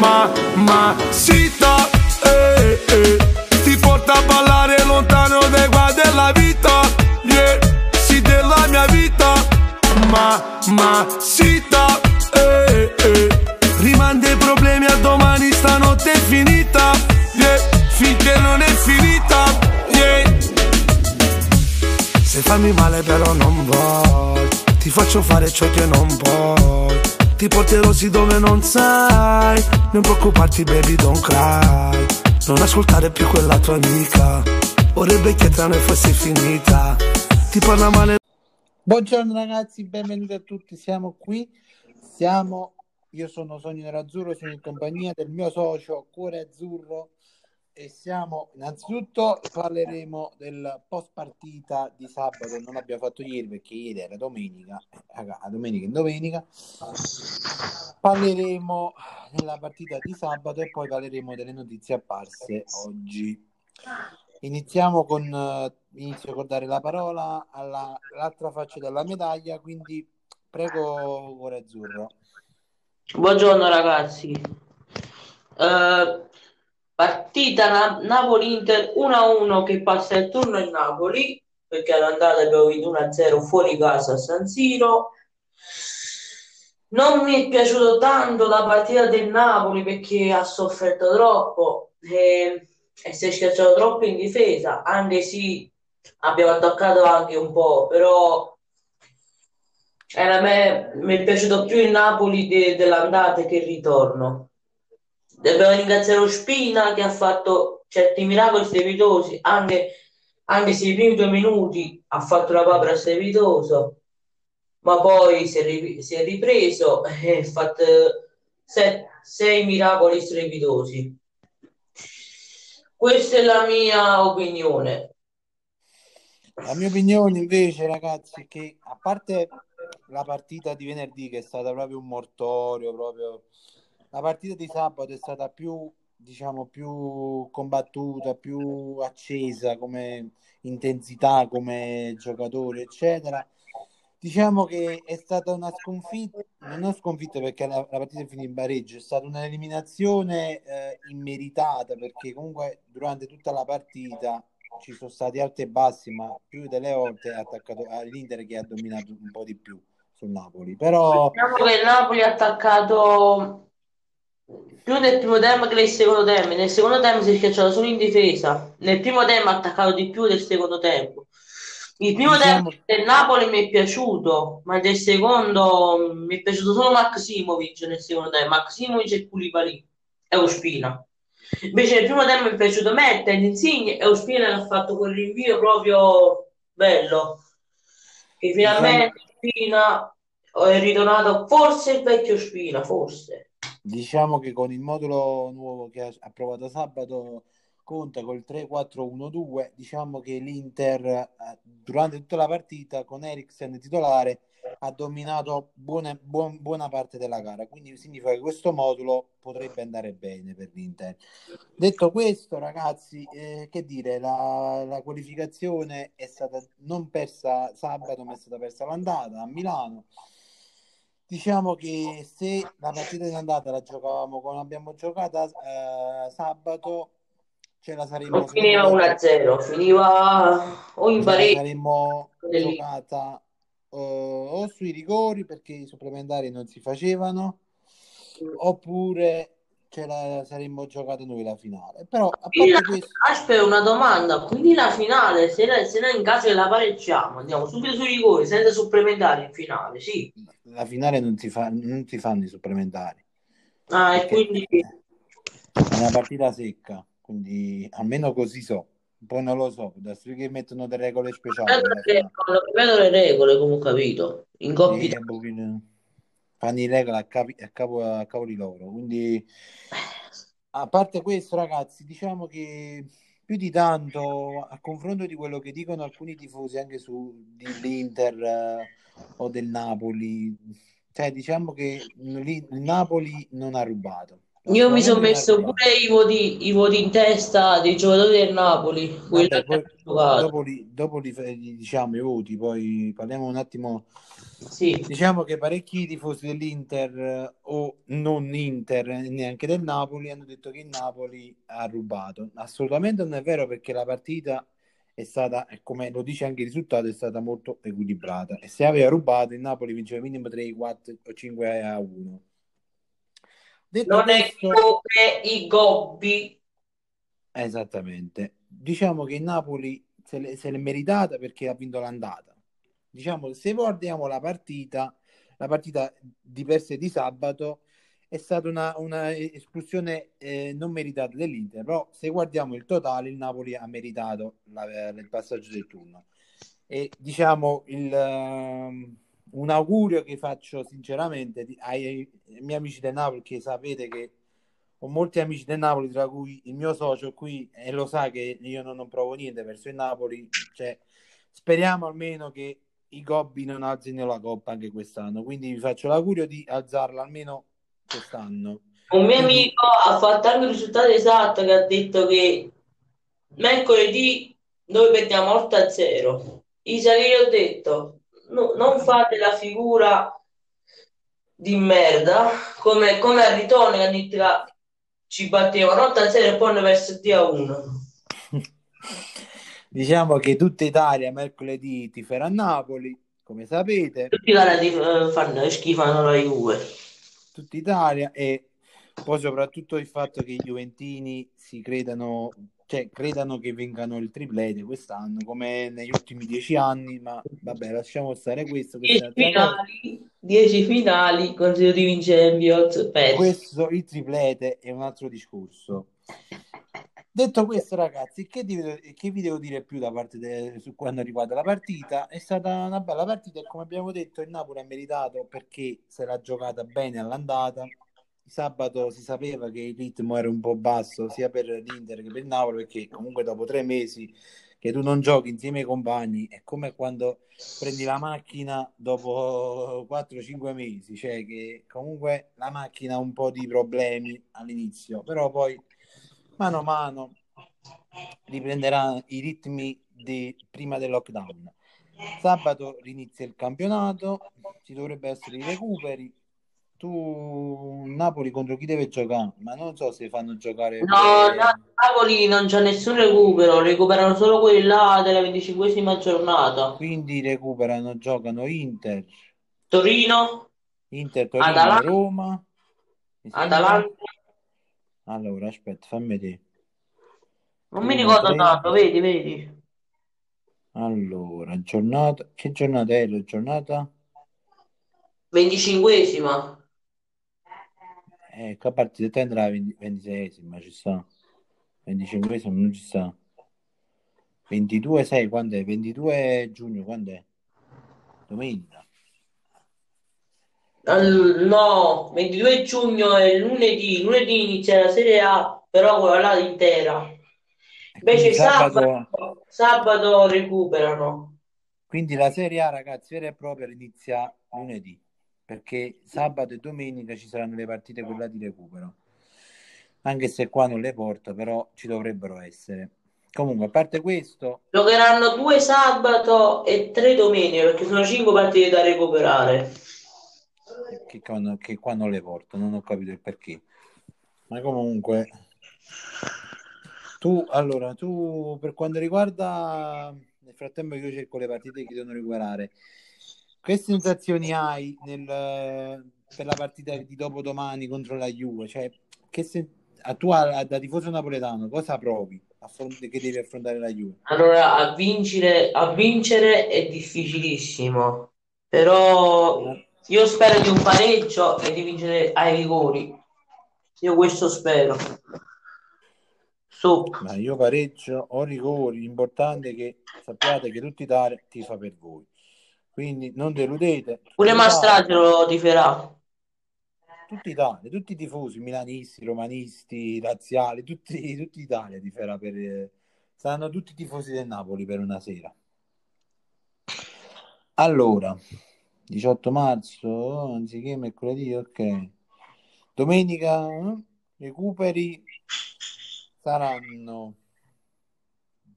ma, ma, sita, eh, eh. Ti porta a ballare lontano dai guai della vita, yeah, sì della mia vita, ma, ma, sita, eh, eh. Rimanda i problemi a domani, stanotte è finita, yeah, finché non è finita, yeah. Se fammi male però non vuoi Ti faccio fare ciò che non puoi Ti porterò sì dove non sai. Non preoccuparti baby don't cry. Non ascoltare più quella tua amica. Vorrebbe che tra noi fosse finita. Ti parla male. Buongiorno ragazzi, benvenuti a tutti, siamo qui, siamo, io sono Sogno Nerazzurro, sono in compagnia del mio socio Cuore Azzurro e siamo, innanzitutto parleremo del post partita di sabato, non abbiamo fatto ieri perché ieri era domenica, raga, domenica in domenica, parleremo della partita di sabato e poi parleremo delle notizie apparse oggi. Iniziamo con eh, inizio a dare la parola alla, all'altra faccia della medaglia, quindi prego Cuore Azzurro. Buongiorno ragazzi. Eh, partita Na- Napoli-Inter 1-1 che passa il turno in Napoli perché all'andata abbiamo vinto 1-0 fuori casa a San Siro. Non mi è piaciuto tanto la partita del Napoli perché ha sofferto troppo e, e si è schiacciato troppo in difesa, anche se abbiamo attaccato anche un po', però era me, mi è piaciuto più il Napoli de- dell'andata che il ritorno. Dobbiamo ringraziare lo Spina che ha fatto certi miracoli strepitosi, anche, anche se i primi due minuti ha fatto una papera strepitosa, ma poi si è, ri- si è ripreso e ha fatto se- sei miracoli strepitosi. Questa è la mia opinione. La mia opinione invece ragazzi è che a parte la partita di venerdì che è stata proprio un mortorio, proprio la partita di sabato è stata più diciamo più combattuta, più accesa come intensità, come giocatori, eccetera. Diciamo che è stata una sconfitta, non sconfitta perché la, la partita è finita in pareggio, è stata un'eliminazione eh, immeritata perché comunque durante tutta la partita ci sono stati alti e bassi, ma più delle volte ha attaccato l'Inter che ha dominato un po' di più sul Napoli. Però Diciamo che il Napoli ha attaccato più nel primo tempo che nel secondo tempo. Nel secondo tempo si è schiacciato solo in difesa. Nel primo tempo ha attaccato di più del secondo tempo. Il primo diciamo tempo del Napoli mi è piaciuto, ma del secondo mi è piaciuto solo Maximovic nel secondo tempo. Maximovic e Koulibaly e Ospina. Invece nel primo tempo mi è piaciuto Mertens, Insigne e Ospina che ha fatto quel rinvio proprio bello. Diciamo, finalmente Ospina è ritornato forse il vecchio Ospina, forse. Diciamo che con il modulo nuovo che ha, ha provato sabato conta col 3-4-1-2, diciamo che l'Inter eh, durante tutta la partita con Eriksen titolare ha dominato buona, buon- buona parte della gara, quindi significa che questo modulo potrebbe andare bene per l'Inter. Detto questo, ragazzi, eh, che dire, la, la qualificazione è stata non persa sabato, ma è stata persa l'andata a Milano. Diciamo che se la partita di andata la giocavamo come abbiamo giocata eh, sabato, ce la saremmo Non finiva secondo me 1-0, finiva o in pareggio saremmo giocata eh, o sui rigori perché i supplementari non si facevano oppure ce la saremmo giocata noi la finale. Però a parte questo, aspetta una domanda, quindi la finale, se, la- se in caso che la pareggiamo, andiamo subito sui rigori, senza supplementari in finale, sì. la finale non si fa, non si fanno i supplementari Ah, e quindi è una partita secca, quindi almeno così so. Poi non lo so, da qui che mettono delle regole speciali vedo le regole, come ho capito, in Coppa Sì, fanno i regole a, capi- a capo, di loro. Quindi, a parte questo, ragazzi, diciamo che più di tanto, a confronto di quello che dicono alcuni tifosi anche su dell'Inter eh, o del Napoli, cioè diciamo che il Napoli non ha rubato. Io mi sono messo pure i voti, i voti in testa dei giocatori del Napoli, Vabbè, poi dopo li, dopo li, diciamo i voti, poi parliamo un attimo. Sì. Diciamo che parecchi tifosi dell'Inter eh, o non Inter, eh, neanche del Napoli, hanno detto che il Napoli ha rubato. Assolutamente non è vero perché la partita è stata, come lo dice anche il risultato, è stata molto equilibrata. E se aveva rubato, il Napoli vinceva minimo 3, 4 o 5 a 1. Detto Non è questo, come i gobbi. esattamente, diciamo che il Napoli se l'è, se l'è meritata perché ha vinto l'andata. Diciamo, se guardiamo la partita, la partita di per sé di sabato è stata una, una espulsione eh, non meritata dell'Inter, però se guardiamo il totale, il Napoli ha meritato la- il passaggio del turno. E diciamo il, ehm, un augurio che faccio sinceramente ai, ai miei amici del Napoli, che sapete che ho molti amici del Napoli, tra cui il mio socio qui, e lo sa che io non, non provo niente verso il Napoli. Cioè, speriamo almeno che i Gobbi non alzino la coppa anche quest'anno. Quindi vi faccio l'augurio di alzarla almeno quest'anno. Un mio amico ha fatto anche il risultato esatto che ha detto che mercoledì noi perdiamo 8 a 0. Isa che io ho detto, no- non fate la figura di merda come, come al ritorno che che ci battevano 8 a 0 e poi 3 a 1. diciamo che tutta Italia mercoledì tiferà a Napoli, come sapete. Tutti i cara eh, fanno schifano la Juve. tutta Italia e poi soprattutto il fatto che i Juventini si credano, cioè credano che vengano il triplete quest'anno come negli ultimi dieci anni, ma vabbè, lasciamo stare questo, questa è 10 un'altra cosa. finali, 10 finali consecutivi in Champions, persi. Questo, il triplete, è un altro discorso. Detto questo, ragazzi, che, di- che vi devo dire più da parte de- su quando riguarda la partita? È stata una bella partita e come abbiamo detto il Napoli ha meritato perché se l'ha giocata bene all'andata. Sabato si sapeva che il ritmo era un po' basso sia per l'Inter che per il Napoli perché comunque dopo tre mesi che tu non giochi insieme ai compagni è come quando prendi la macchina dopo 4-5 mesi, cioè che comunque la macchina ha un po' di problemi all'inizio, però poi mano a mano riprenderà i ritmi di prima del lockdown. Sabato inizia il campionato, ci dovrebbe essere i recuperi. Tu Napoli contro chi deve giocare? Ma non so se fanno giocare No, no, Napoli non c'è nessun recupero, recuperano solo quelli là della venticinquesima giornata. Quindi recuperano, giocano Inter, Torino, Inter, Torino, Atalanta, Roma. Atalanta, Allora, aspetta, fammi vedere. non mi ricordo 3. tanto, vedi, vedi. Allora, giornata, che giornata è la giornata? Venticinquesima. Ecco, a partita te andrà la 26esima, ci sta. 25esima non ci sta. 22, 6, quando è? 22 giugno, quando è? Domenica. No, 22 giugno è lunedì, lunedì inizia la Serie A, però quella là intera. Invece sabato, sabato, sabato recuperano. quindi la Serie A, ragazzi, vera e propria inizia lunedì, perché sabato e domenica ci saranno le partite quella di recupero. Anche se qua non le porto, però ci dovrebbero essere. Comunque, a parte questo, Giocheranno due sabato e tre domeniche perché sono cinque partite da recuperare. che che qua non le porto, non ho capito il perché. Ma comunque, tu, allora, tu per quanto riguarda, nel frattempo io cerco le partite che devono recuperare, che sensazioni hai nel, per la partita di dopodomani contro la Juve? Cioè, che sen- a tu a- da tifoso napoletano, cosa provi affront- che devi affrontare la Juve? Allora, a vincere, a vincere è difficilissimo, però io spero di un pareggio e di vincere ai rigori. Io questo spero. Ma io pareggio o rigori, l'importante è che sappiate che tutta Italia tifa per voi. Quindi non deludete, Pure tutta Italia, Mastragio lo tiferà. tutta Italia, tutti i tifosi milanisti, romanisti, razziali, tutti, tutta Italia tiferà per... eh, saranno tutti i tifosi del Napoli per una sera. Allora, 18 marzo, anziché mercoledì, ok. Domenica, eh? recuperi saranno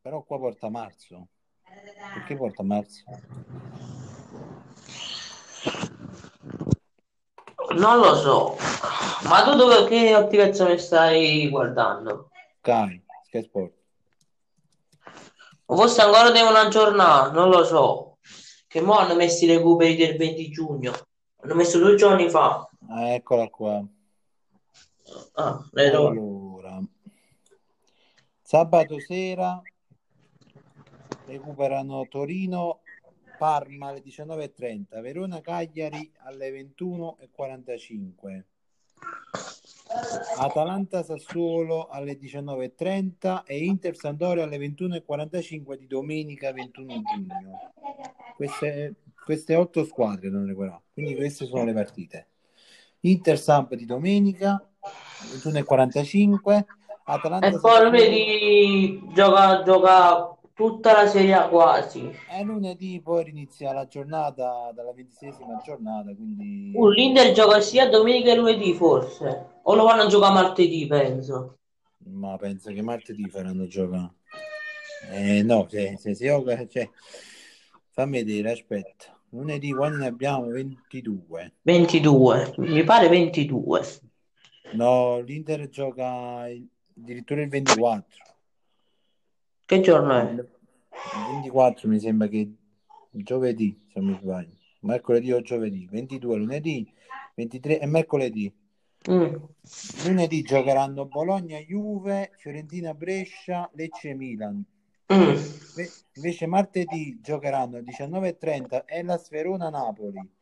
però qua porta marzo perché porta marzo Non lo so, ma tu dove, che applicazione stai guardando? Sky Sky Sport Forse ancora devono aggiornare, non lo so. Che mo hanno messo i recuperi del 20 giugno. Hanno messo due giorni fa. Ah, eccola qua Ah, allora sabato sera recuperano Torino Parma alle 19.30 Verona Cagliari alle 21.45 Atalanta Sassuolo alle 19.30 e Inter Sampdoria alle 21.45 di domenica 21 giugno. Queste, queste otto squadre non recuperano, quindi queste sono le partite. Inter Samp di domenica 21.45 Atalanta E poi lunedì gioca, gioca tutta la Serie quasi. e lunedì poi inizia la giornata dalla ventiseiesima giornata, quindi Uh, L'Inter gioca sia domenica che lunedì forse. O lo vanno a giocare martedì, penso. ma penso che martedì faranno giocare. Eh, no, se, se si gioca, cioè, fammi vedere, aspetta. Lunedì quando ne abbiamo 22. 22, mi pare 22. No, l'Inter gioca addirittura il 24. Che giorno è? Il 24 mi sembra che giovedì, se mi sbaglio. Mercoledì o giovedì. 22 lunedì, 23 e mercoledì. Mm. Lunedì giocheranno Bologna, Juve, Fiorentina, Brescia, Lecce, Milan. Mm. Inve- Invece martedì giocheranno alle 19.30 Hellas Verona Napoli, Sa-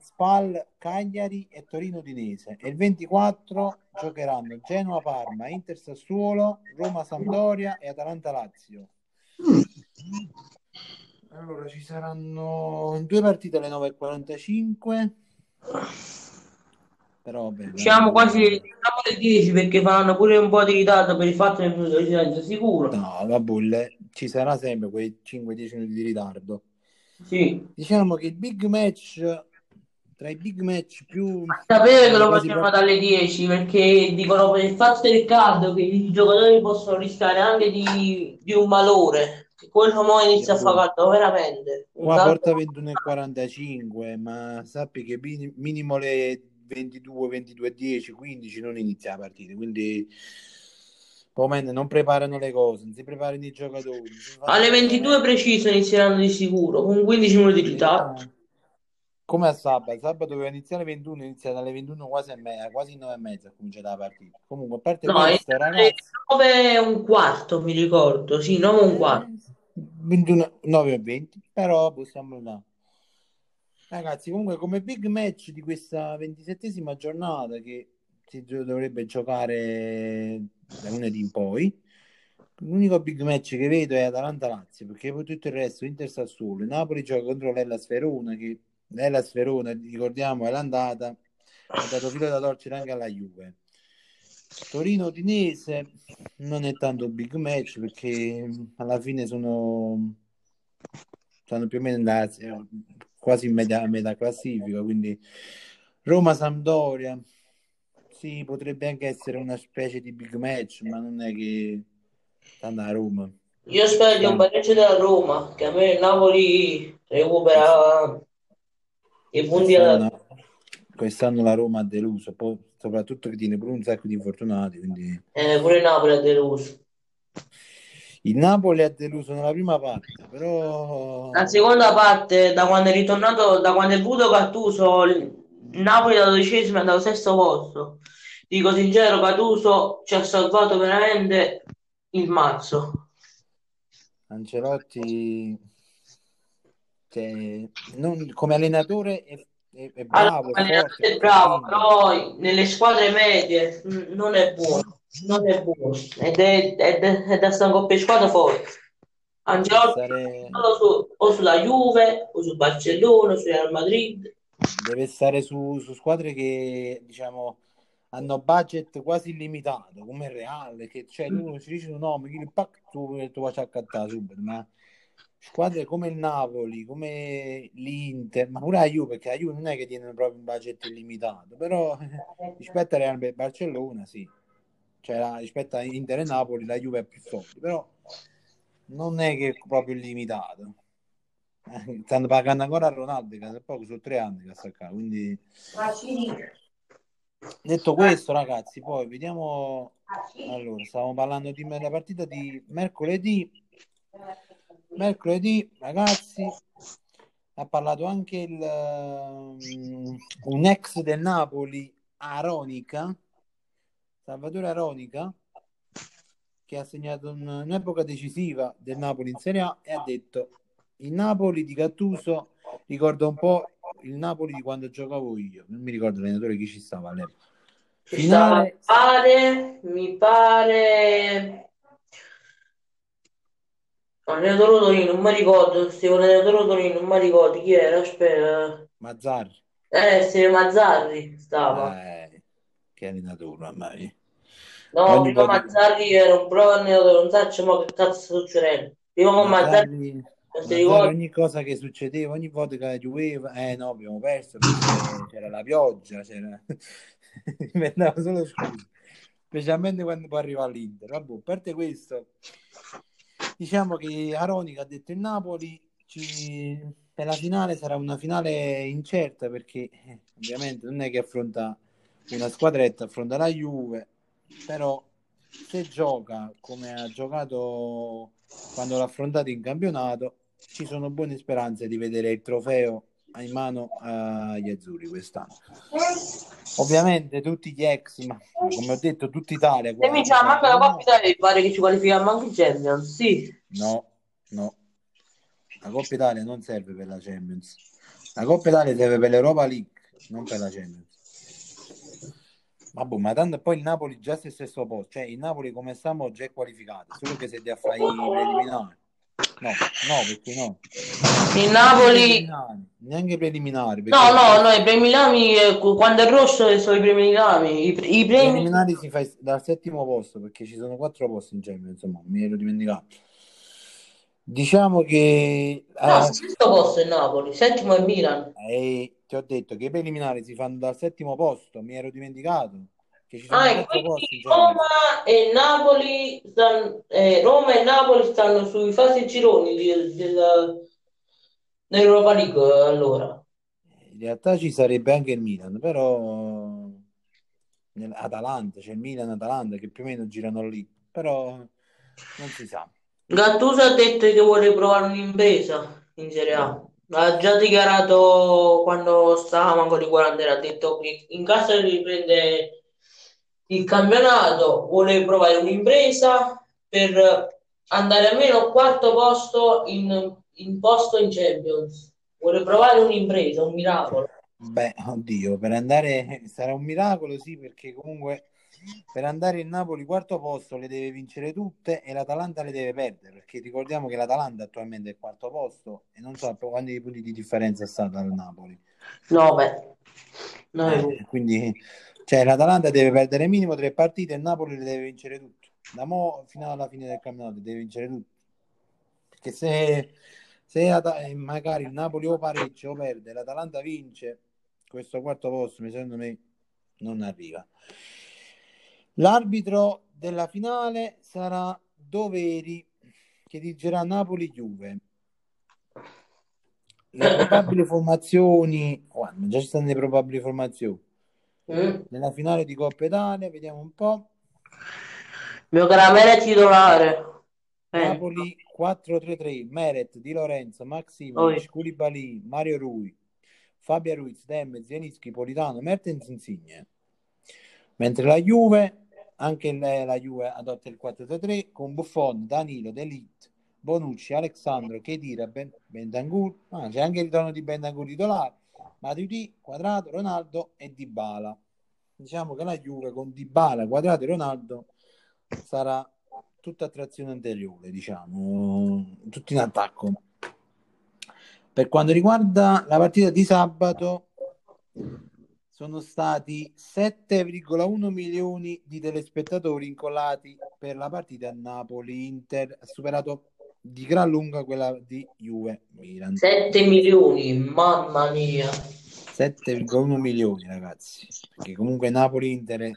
Spal Cagliari e Torino Udinese e il 24 giocheranno Genoa Parma, Inter Sassuolo, Roma Sampdoria e Atalanta Lazio. Allora ci saranno due partite alle 9.45 però Siamo veramente- quasi alle 10 perché faranno pure un po' di ritardo per il fatto del minuto di silenzio, sicuro? No, vabbè, le- ci sarà sempre quei 5-10 minuti di ritardo. Sì. Diciamo che il big match, tra i big match più... Sapevo che lo facevano pro- dalle 10 perché dicono per il fatto del caldo che i giocatori possono rischiare anche di, di un malore. Che quello mo inizia a fare caldo veramente. Qua caldo- porta 21.45, ma sappi che min- minimo le 22, 22, 10, 15 non inizia la partita, quindi poi non preparano le cose, non si preparano i giocatori. Alle 22 preciso inizieranno di sicuro, con 15 minuti di ritardo. Come a sabato, sabato doveva iniziare alle 21, inizia dalle 21 quasi, e me- quasi 9 e mezza, comincia la partita. Comunque, a parte No, questo, ragazzi, 9 e un quarto mi ricordo, sì, 9 e un quarto. 21, 9 e 20, però possiamo là. Ragazzi, comunque come big match di questa ventisettesima giornata che si dovrebbe giocare da lunedì in poi, l'unico big match che vedo è Atalanta-Lazio, perché poi tutto il resto Inter Sassuolo, Napoli gioca contro l'Hellas Verona, che l'Hellas Verona, ricordiamo, è l'andata, ha dato filo da torcere anche alla Juve. Torino Udinese non è tanto big match perché alla fine sono, sono più o meno nella- quasi in metà, metà classifica, quindi Roma Sampdoria sì, potrebbe anche essere una specie di big match, ma non è che tanto a Roma. Io spero di un pareggio della Roma, che a me il Napoli recupera i punti alla... Quest'anno, quest'anno la Roma ha deluso, poi soprattutto che tiene pure un sacco di infortunati, quindi Eh, pure il Napoli ha deluso. il Napoli ha deluso nella prima parte, però La seconda parte, da quando è ritornato, da quando è venuto Gattuso, il Napoli da dodicesimo è andato sesto posto. Dico sincero, Gattuso ci ha salvato veramente il mazzo. Ancelotti cioè, non- come allenatore è, è- è Allora, bravo, allenatore forte, è bravo, però nelle squadre medie mm, non è buono, non è buono ed è, è, è da stare con per squadra forte. Ancelotti stare, solo su- o sulla Juve o sul Barcellona, o sul Real Madrid. Deve stare su, su squadre che diciamo hanno budget quasi illimitato come il Real che cioè tu ci dici un nome chi il pack tu, tu vai a accattare subito ma squadre come il Napoli, come l'Inter, ma pure la Juve, perché la Juve non è che tiene proprio un budget illimitato, però rispetto a Real Barcellona sì, cioè la, rispetto a Inter e Napoli la Juve è più soldi, però non è che è proprio illimitato. Stanno pagando ancora a Ronaldo, che da poco sono tre anni che sta qua, quindi... Detto questo, ragazzi, poi vediamo. Allora, stavamo parlando di della partita di mercoledì. Mercoledì, ragazzi, ha parlato anche il, um, un ex del Napoli, Aronica, Salvatore Aronica, che ha segnato un, un'epoca decisiva del Napoli in Serie A e ha detto il Napoli di Gattuso ricorda un po' il Napoli di quando giocavo io. Non mi ricordo l'allenatore chi ci stava all'epoca. Finale... Mi pare, mi pare allenatore Torino, non mi ricordo, stiamo allenatore Torino, non mi ricordo chi era, aspetta. Mazzarri. Eh, sì, Mazzarri stava. Eh, che allenatore, mamma mia. No, Ogni prima Mazzarri era un bravo allenatore, non so mo che cazzo sta succedendo. Prima Mazzarri, Mazzarri- ricordi? ogni cosa che succedeva, ogni volta che la Juve, eh no, abbiamo perso perché c'era la pioggia, c'era... inventava solo scuse, specialmente quando poi arriva all'Inter. Vabbè, a parte questo, diciamo che Aronica ha detto il Napoli ci... per la finale sarà una finale incerta perché eh, ovviamente non è che affronta una squadretta, affronta la Juve, però se gioca come ha giocato quando l'ha affrontato in campionato, ci sono buone speranze di vedere il trofeo in mano agli azzurri quest'anno. Ovviamente tutti gli ex, ma come ho detto, tutta Italia. E mi diciamo, manca la Coppa Italia, pare che ci qualifichiamo anche in Champions, sì. No, no. La Coppa Italia non serve per la Champions. La Coppa Italia serve per l'Europa League, non per la Champions. Ma, boh, ma tanto poi il Napoli già si è stesso posto, cioè il Napoli come stiamo già è qualificato, solo che se deve fare i preliminari. No, no, perché no. Il Napoli... Preliminari, neanche preliminari. perché- No, no, no, i premi lami, eh, quando è rosso sono i premi lami, i, i I premi... preliminari si fa dal settimo posto perché ci sono quattro posti in Champions, insomma, mi ero dimenticato. Diciamo che No, eh, sesto posto il Napoli, settimo è Milan. eh, ti ho detto che i preliminari si fanno dal settimo posto, mi ero dimenticato che ci sono Ah, quindi. Roma e Napoli stanno, eh, Roma e Napoli stanno sui fasi gironi di- del- dell'Europa League allora. In realtà ci sarebbe anche il Milan, però nell'Atalanta, c'è il Milan-Atalanta che più o meno girano lì, però non si sa. Gattuso ha detto che vuole provare un'impresa in Serie A. Ha già dichiarato quando stavamo ancora in quarantena, ha detto che in caso di riprendere il campionato vuole provare un'impresa per andare almeno al quarto posto in, in posto in Champions. Vuole provare un'impresa, un miracolo. Beh, oddio, per andare sarà un miracolo, sì, perché comunque per andare in Napoli quarto posto le deve vincere tutte e l'Atalanta le deve perdere, perché ricordiamo che l'Atalanta attualmente è quanto posto e non so quanti punti di differenza è stata al Napoli. No, beh. No, Eh, quindi cioè, l'Atalanta deve perdere minimo tre partite e il Napoli le deve vincere tutte. Da mo fino alla fine del campionato deve vincere tutte. Perché se, se eh, magari il Napoli o pareggia o perde, l'Atalanta vince, questo quarto posto secondo me non arriva. L'arbitro della finale sarà Doveri che dirigerà Napoli-Juve. Le probabili formazioni, guarda, già ci stanno le probabili formazioni. Mm. Nella finale di Coppa Italia, vediamo un po'. Mio caramella è titolare. Eh, Napoli 4-3-3, Meret, Di Lorenzo, Maximovic, Oi. Koulibaly, Mario Rui, Fabio Ruiz, Demme, Zielinski, Politano, Mertens, Insigne. Mentre la Juve, anche la, la Juve adotta il 4-3-3 con Buffon, Danilo, D'Elite, Bonucci, Alexandro, Chedira, ben, Bentancur, ah, c'è anche il ritorno di Bentancur titolare, Matuidi, Quadrato, Ronaldo e Dybala. Diciamo che la Juve con Dybala, Quadrato e Ronaldo sarà tutta a trazione anteriore, diciamo, tutti in attacco. Per quanto riguarda la partita di sabato, sono stati 7,1 milioni di telespettatori incollati per la partita Napoli-Inter, ha superato di gran lunga quella di Juve Milan. 7 milioni, mamma mia. 7,1 milioni, ragazzi. Perché comunque Napoli-Inter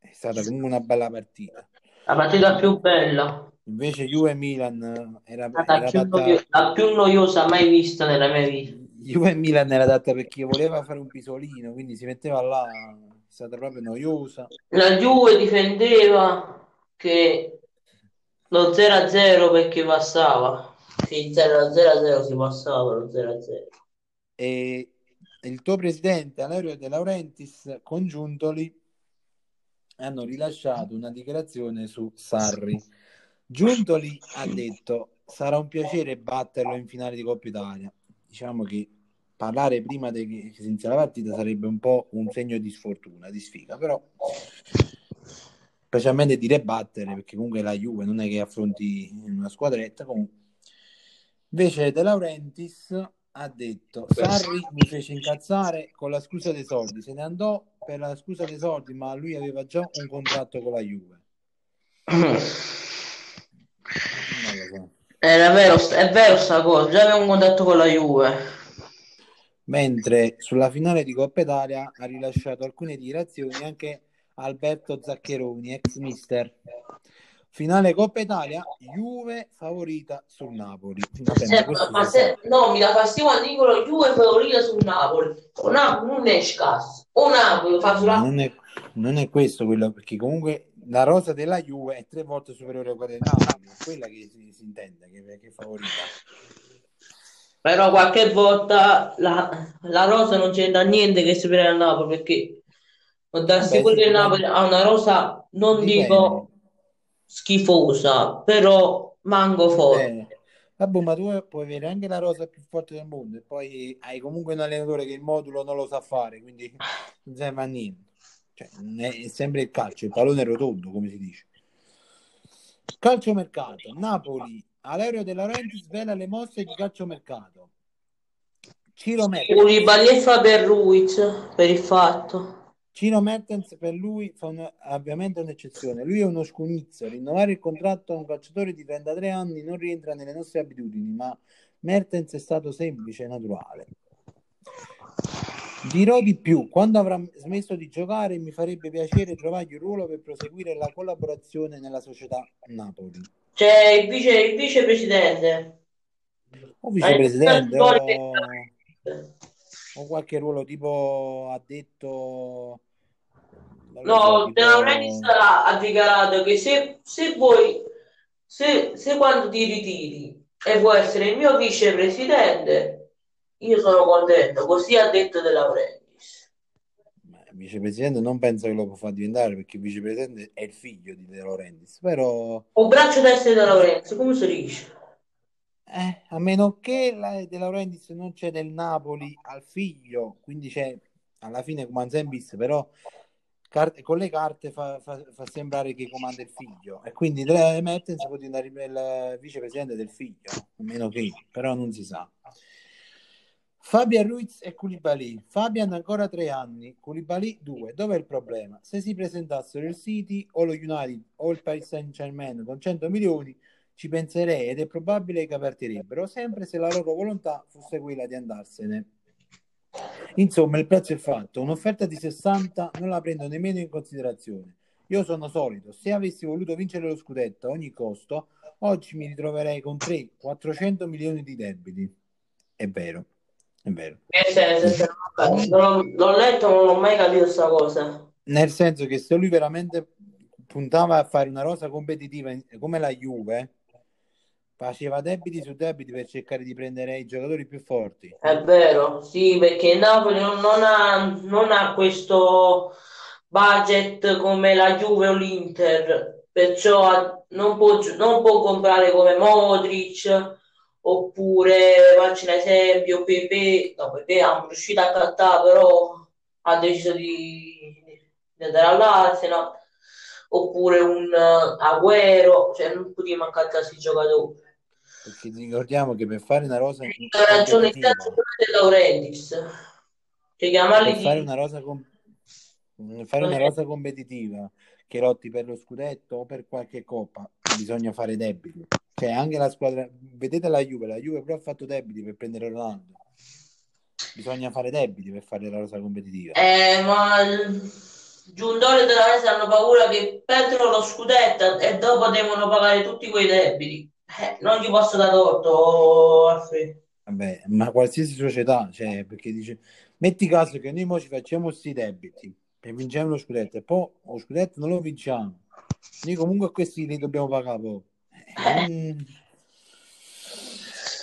è stata comunque una bella partita. La partita più bella. Invece Juve-Milan era, La era più, adatta... noio- la più noiosa mai vista nella mia vita. Juve-Milan era adatta per chi voleva fare un pisolino, quindi si metteva là, è stata proprio noiosa. La Juve difendeva che lo 0-0 perché passava. Sì, 0-0 si passava, lo 0-0. E il tuo presidente, Valerio De Laurentiis, con Giuntoli, hanno rilasciato una dichiarazione su Sarri. Giuntoli ha detto sarà un piacere batterlo in finale di Coppa Italia. Diciamo che parlare prima che si inizia la partita sarebbe un po' un segno di sfortuna, di sfiga, però specialmente dire battere perché comunque la Juve non è che affronti una squadretta comunque. Invece De Laurentiis ha detto Sarri mi fece incazzare con la scusa dei soldi, se ne andò per la scusa dei soldi, ma lui aveva già un contratto con la Juve. Era vero, è vero sta cosa, già avevo un contatto con la Juve. Mentre sulla finale di Coppa Italia ha rilasciato alcune dichiarazioni anche Alberto Zaccheroni, ex mister. Finale Coppa Italia, Juve favorita sul Napoli. Se- ma se, no, mi dà fastidio quando dicono Juve favorita sul Napoli. O Napoli non è scarso. O Napoli fa sulla... non è, non è questo quello, perché comunque la rosa della Juve è tre volte superiore a quella del Napoli, è quella che si, si intende, che, che è favorita. Però qualche volta la, la rosa non c'entra niente che prende al Napoli perché sì, che. Napoli ha una rosa, non Dipende. dico schifosa, però manco forte. Eh, vabbè, ma tu puoi avere anche la rosa più forte del mondo e poi hai comunque un allenatore che il modulo non lo sa fare, quindi non serve a niente. Cioè, è, sempre il calcio, il pallone è rotondo, come si dice. Calciomercato, Napoli, Alerio De Laurenti svela le mosse di calciomercato. Ciro Mertens, Koulibaly e Faber Ruiz per il fatto. Ciro Mertens per lui fa un- ovviamente un'eccezione. Lui è uno scugnizzo. Rinnovare il contratto a un calciatore di 33 anni non rientra nelle nostre abitudini, ma Mertens è stato semplice e naturale. Dirò di più, quando avrà smesso di giocare mi farebbe piacere trovargli un ruolo per proseguire la collaborazione nella società Napoli. C'è il, vice, il vicepresidente. O vicepresidente o, Eh, o qualche ruolo tipo ha detto No, so, De tipo- Laurentiis ha, ha dichiarato che se, se vuoi, se, se quando ti ritiri e vuoi essere il mio vicepresidente, io sono contento. Così ha detto De Laurentiis. Ma il vicepresidente non penso che lo può far diventare perché il vicepresidente è il figlio di De Laurentiis, però Un braccio destro di De Laurentiis, come si dice? Eh, a meno che la De Laurentiis non c'è del Napoli al figlio, quindi c'è alla fine come Zembis, però car- con le carte fa, fa- fa sembrare che comanda il figlio e quindi De Mertens può diventare il vicepresidente del figlio, a meno che, però non si sa. Fabian Ruiz e Koulibaly. Fabian ancora tre anni, Koulibaly due. Dov'è il problema? Se si presentassero il City o lo United o il Paris Saint Germain con 100 milioni ci penserei ed è probabile che partirebbero, sempre se la loro volontà fosse quella di andarsene. Insomma, il prezzo è fatto. Un'offerta di 60 non la prendo nemmeno in considerazione. Io sono solito, se avessi voluto vincere lo scudetto a ogni costo, oggi mi ritroverei con 300-400 milioni di debiti. È vero, è vero. Senso, se non, l'ho- letto, non l'ho mai capito questa cosa. Nel senso che se lui veramente puntava a fare una rosa competitiva come la Juve, faceva debiti su debiti per cercare di prendere i giocatori più forti. È vero, sì, perché Napoli non, ha, non ha questo budget come la Juve o l'Inter, perciò non può, non può comprare come Modric, oppure, faccio un esempio, Pepe, no, Pepe è riuscito a cattare, però ha deciso di, di andare all'Arsenal, oppure un eh, Agüero, cioè non potevo accattare questi giocatori. Perché ricordiamo che per fare una rosa Ha ragione il competitiva, cazzo pure De Laurentiis. Cioè, chiamarli per fare di... una rosa, com- fare una rosa competitiva che lotti per lo scudetto o per qualche coppa, bisogna fare debiti. Cioè, anche la squadra, vedete la Juve, la Juve però ha fatto debiti per prendere Ronaldo. Bisogna fare debiti per fare la rosa competitiva. Eh, ma il- Giundoli della Resa hanno paura che perdono lo scudetto e dopo devono pagare tutti quei debiti. Eh, non gli posso dare torto, Alfredo. Vabbè, ma qualsiasi società, cioè, perché dice, metti caso che noi mo ci facciamo questi debiti e vinciamo lo scudetto e poi lo scudetto non lo vinciamo. Noi comunque questi li dobbiamo pagare poi. Mm.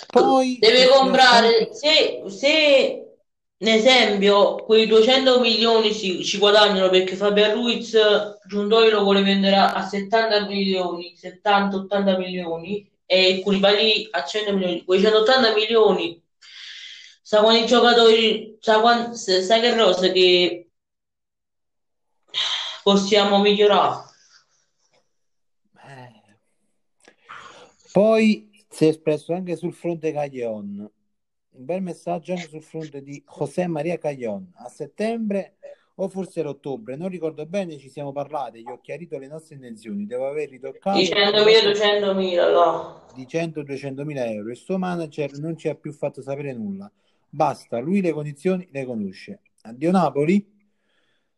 Poi Deve comprare, se, se in esempio quei 200 milioni si, ci guadagnano perché Fabian Ruiz Giundoi lo vuole vendere a 70 milioni, 70-80 milioni e Koulibaly a 100 milioni, quei 180 milioni sa quanti giocatori, sa, quan- sa che rosa che possiamo migliorare. Eh. Poi si è espresso anche sul fronte Caglion. Un bel messaggio anche sul fronte di José Maria Caglion. A settembre o forse era ottobre, non ricordo bene, ci siamo parlati, gli ho chiarito le nostre intenzioni. Devo aver ritoccato Di 100.000, 200.000, no. di 100-200 mila euro. Il suo manager non ci ha più fatto sapere nulla. Basta, lui le condizioni le conosce. Addio Napoli,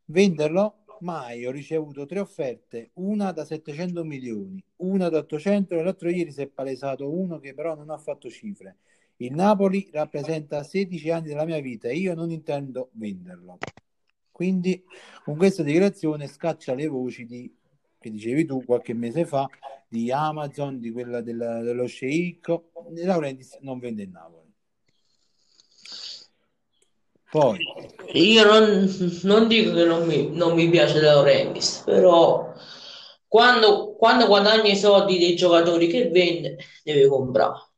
venderlo? Mai, ho ricevuto tre offerte, una da 700 milioni, una da 800 e l'altro ieri si è palesato uno che però non ha fatto cifre. Il Napoli rappresenta 16 anni della mia vita e io non intendo venderlo. Quindi con questa dichiarazione scaccia le voci di, che dicevi tu qualche mese fa di Amazon, di quella della- dello sceicco. Laurentiis non vende il Napoli. Poi, Io non, non dico che non mi, non mi piace Laurentiis, però quando, quando guadagna i soldi dei giocatori che vende, deve comprare.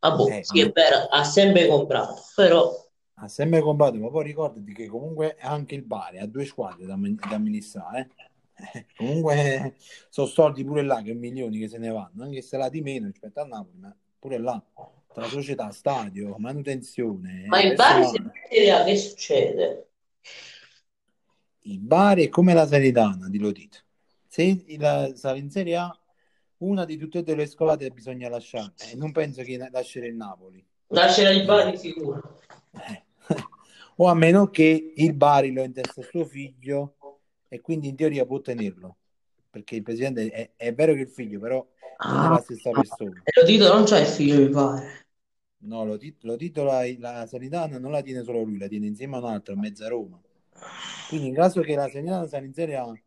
Ah, boh, Eh, sì, è vero, ha sempre comprato, però ha sempre comprato, ma poi ricordati che comunque anche il Bari ha due squadre da, da amministrare. eh. Eh, Comunque sono soldi pure là che milioni che se ne vanno, anche se là di meno rispetto a Napoli, ma pure là tra società, stadio, manutenzione, ma in Bari se personale. Serie A che succede? Il Bari è come la Salernitana di Lotito. Se la sale in Serie A, una di tutte e due le squadre bisogna lasciare. Eh, non penso che lascerà il Napoli. Lascerà il Bari sicuro. Eh. O a meno che il Bari lo intesta suo figlio e quindi in teoria può tenerlo. Perché il presidente è, è vero che il figlio, però non è la stessa persona. E lo dico, non c'è il figlio, mi pare. No, lo, tit- lo titola la Salernitana non la tiene solo lui, la tiene insieme a un altro, a mezza Roma. Quindi in caso che la Salernitana sia in Serie A,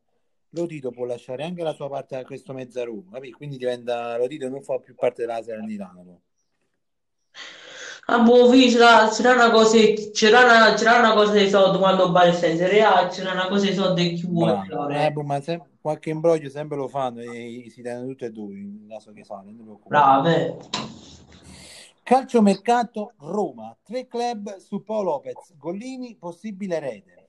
lo Tito può lasciare anche la sua parte a questo mezza Roma? Quindi diventa lo Tito non fa più parte della Salernitana. no? Ah, boh, c'era, c'era una cosa, c'era una, c'era una cosa dei soldi quando sta in Serie A, c'era una cosa dei soldi che chi vuole Bravo. Eh, fare. boh, ma se- qualche imbroglio sempre lo fanno e si tengono tutti e due in caso che fa, non preoccupare. Brave. Calciomercato Roma, tre club su Paolo Lopez, Gollini, possibile rete.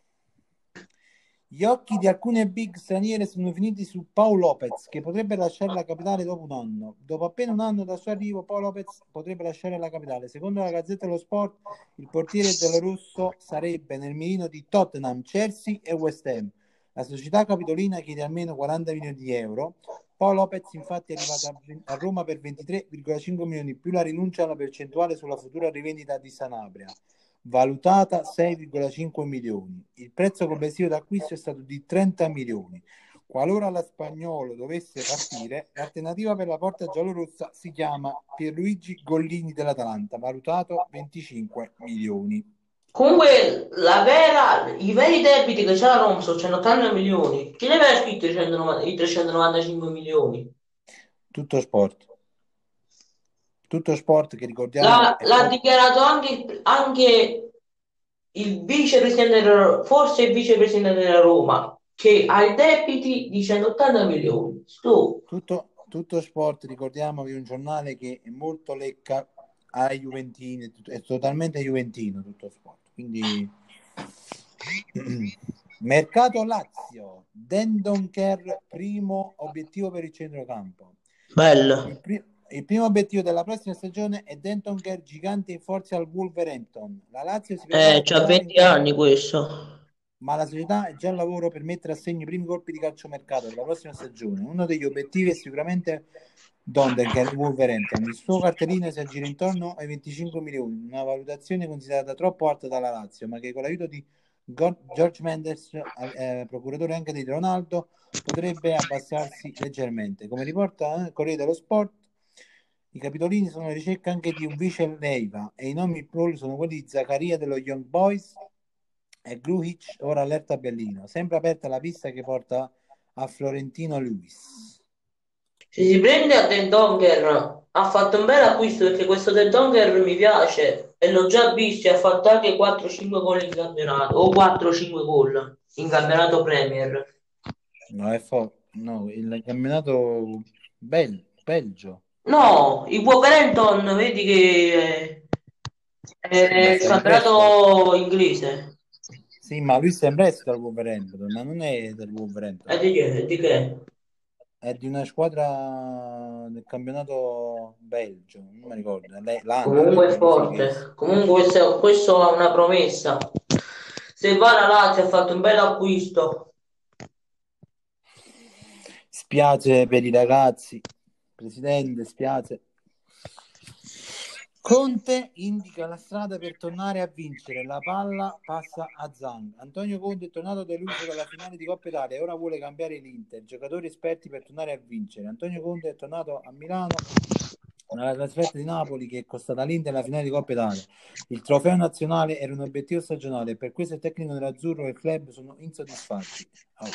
Gli occhi di alcune big straniere sono finiti su Paolo Lopez, che potrebbe lasciare la capitale dopo un anno. Dopo appena un anno dal suo arrivo, Paolo Lopez potrebbe lasciare la capitale. Secondo la Gazzetta dello Sport, il portiere giallorosso sarebbe nel mirino di Tottenham, Chelsea e West Ham. La società capitolina chiede almeno 40 milioni di euro. Paolo Lopez infatti è arrivato a Roma per 23,5 milioni più la rinuncia alla percentuale sulla futura rivendita di Sanabria, valutata 6,5 milioni. Il prezzo complessivo d'acquisto è stato di 30 milioni. Qualora la Spagnolo dovesse partire, l'alternativa per la porta giallorossa si chiama Pierluigi Gollini dell'Atalanta, valutato 25 milioni. Comunque, la vera, i veri debiti che c'ha la Roma sono 180 milioni. Chi deve aver scritto i 190 i 395 milioni? Tutto sport. Tutto sport che ricordiamo L'ha è l'ha dichiarato anche, anche il vicepresidente, della- forse il vicepresidente della Roma, che ha i debiti di 180 milioni. Sto. Tutto, tutto sport, ricordiamovi un giornale che è molto lecca ai Juventini, è totalmente Juventino tutto sport. Quindi mercato Lazio, Dendonker primo obiettivo per il centrocampo. Bello. Il, pri- il primo obiettivo della prossima stagione è Dendonker gigante in forza al Wolverhampton. La Lazio si Eh, c'ha tornare 20 in- anni questo. ma la società è già al lavoro per mettere a segno i primi colpi di calciomercato per la prossima stagione. Uno degli obiettivi è sicuramente Donder, che è il Wolverhampton. Il suo cartellino si aggira intorno ai 25 milioni, una valutazione considerata troppo alta dalla Lazio, ma che con l'aiuto di George Mendes, eh, procuratore anche di Ronaldo, potrebbe abbassarsi leggermente. Come riporta eh, Corriere dello Sport, i capitolini sono in ricerca anche di un vice Leiva e i nomi pool sono quelli di Zaccaria dello Young Boys e Grujic, ora allerta a Bellino. Sempre aperta la pista che porta a Florentino Luis. Se si prende a Den Donger, ha fatto un bel acquisto perché questo Den Donger mi piace e l'ho già visto e ha fatto anche 4-5 gol in campionato o 4-5 gol in campionato Premier. No, è forte. No, il campionato Bel- Belgio. No, il Wolverhampton, vedi che è, è il campionato inglese. Sì, ma lui sembra essere del Wolverhampton, ma non è del Wolverhampton. E di che? Di che? È di una squadra del campionato Belgio, non mi ricordo. L'Anna, Comunque è forte. Comunque questo, questo ha una promessa. Se va la Lazio ha fatto un bel acquisto. Spiace per i ragazzi, presidente, spiace. Conte indica la strada per tornare a vincere, la palla passa a Zang. Antonio Conte è tornato deluso dalla finale di Coppa Italia e ora vuole cambiare l'Inter. Giocatori esperti per tornare a vincere. Antonio Conte è tornato a Milano nella trasferta di Napoli che è costata all'Inter la finale di Coppa Italia. Il trofeo nazionale era un obiettivo stagionale e per questo il tecnico dell'Azzurro e il club sono insoddisfatti. Oh,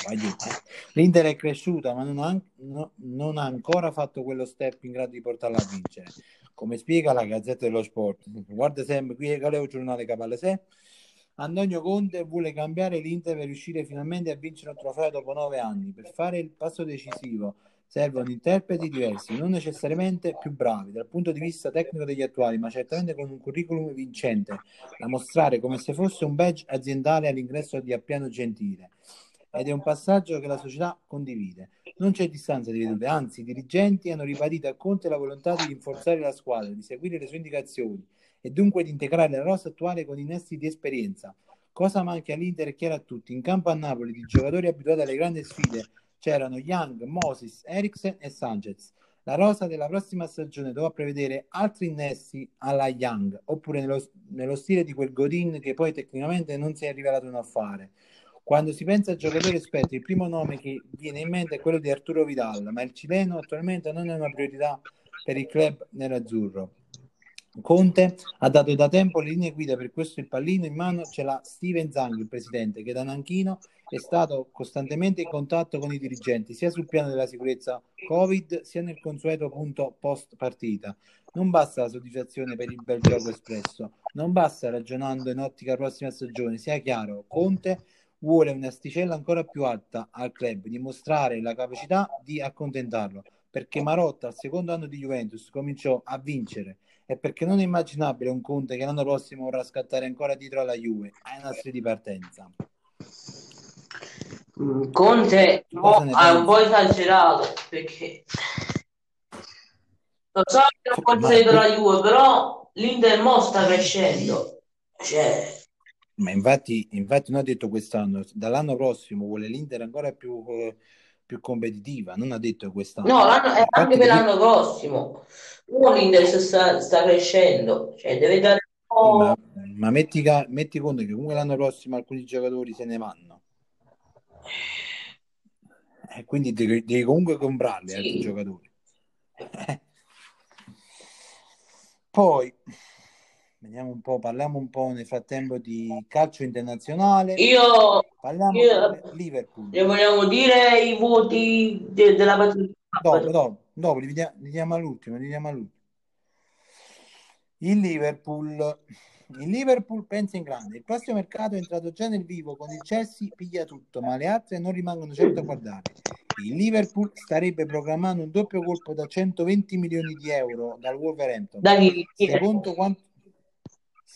L'Inter è cresciuta ma non ha, no, non ha ancora fatto quello step in grado di portarla a vincere come spiega la Gazzetta dello Sport. Guarda sempre qui è il giornale Capalle 6. Antonio Conte vuole cambiare l'Inter per riuscire finalmente a vincere un trofeo dopo nove anni. Per fare il passo decisivo servono interpreti diversi, non necessariamente più bravi dal punto di vista tecnico degli attuali, ma certamente con un curriculum vincente da mostrare come se fosse un badge aziendale all'ingresso di Appiano Gentile ed è un passaggio che la società condivide. Non c'è distanza di vedute, anzi i dirigenti hanno ribadito a Conte la volontà di rinforzare la squadra, di seguire le sue indicazioni e dunque di integrare la rosa attuale con innesti di esperienza. Cosa manca all'Inter è chiaro a tutti. In campo a Napoli di giocatori abituati alle grandi sfide c'erano Young, Moses, Eriksen e Sanchez. La rosa della prossima stagione dovrà prevedere altri innesti alla Young, oppure nello, nello stile di quel Godin che poi tecnicamente non si è rivelato un affare. Quando si pensa a giocatori esperti, il primo nome che viene in mente è quello di Arturo Vidal, ma il cileno attualmente non è una priorità per il club nerazzurro. Conte ha dato da tempo le linee guida per questo il pallino in mano ce l'ha Steven Zang, il presidente, che da Nanchino è stato costantemente in contatto con i dirigenti, sia sul piano della sicurezza Covid, sia nel consueto punto post partita. Non basta la soddisfazione per il bel gioco espresso, non basta ragionando in ottica prossima stagione, sia chiaro, Conte vuole un'asticella ancora più alta al club, dimostrare la capacità di accontentarlo, perché Marotta al secondo anno di Juventus cominciò a vincere e perché non è immaginabile un Conte che l'anno prossimo vorrà scattare ancora dietro alla Juve ai nastri di partenza. Mm, Conte no, ha un po' esagerato perché lo so che non può dietro la Juve, però l'Inter mo sta crescendo. Cioè, ma infatti, infatti non ha detto quest'anno, dall'anno prossimo vuole l'Inter ancora più, più competitiva, non ha detto quest'anno. No, è anche per l'anno prossimo. L'Inter sta, sta crescendo, cioè deve dare un po'... Ma, ma metti, metti, conto che comunque l'anno prossimo alcuni giocatori se ne vanno. E quindi devi, devi comunque comprarli sì. altri giocatori. Poi Vediamo un po', parliamo un po' nel frattempo di calcio internazionale. Io, parliamo io di Liverpool. Ne vogliamo dire i voti de- della partita? Dopo, dopo, dopo li, vediamo, diamo all'ultimo, li diamo all'ultimo. Il Liverpool, il Liverpool pensa in grande. Il prossimo mercato è entrato già nel vivo con il Chelsea, piglia tutto, ma le altre non rimangono certo a guardare. Il Liverpool starebbe programmando un doppio colpo da 120 milioni di euro dal Wolverhampton. Secondo quanto,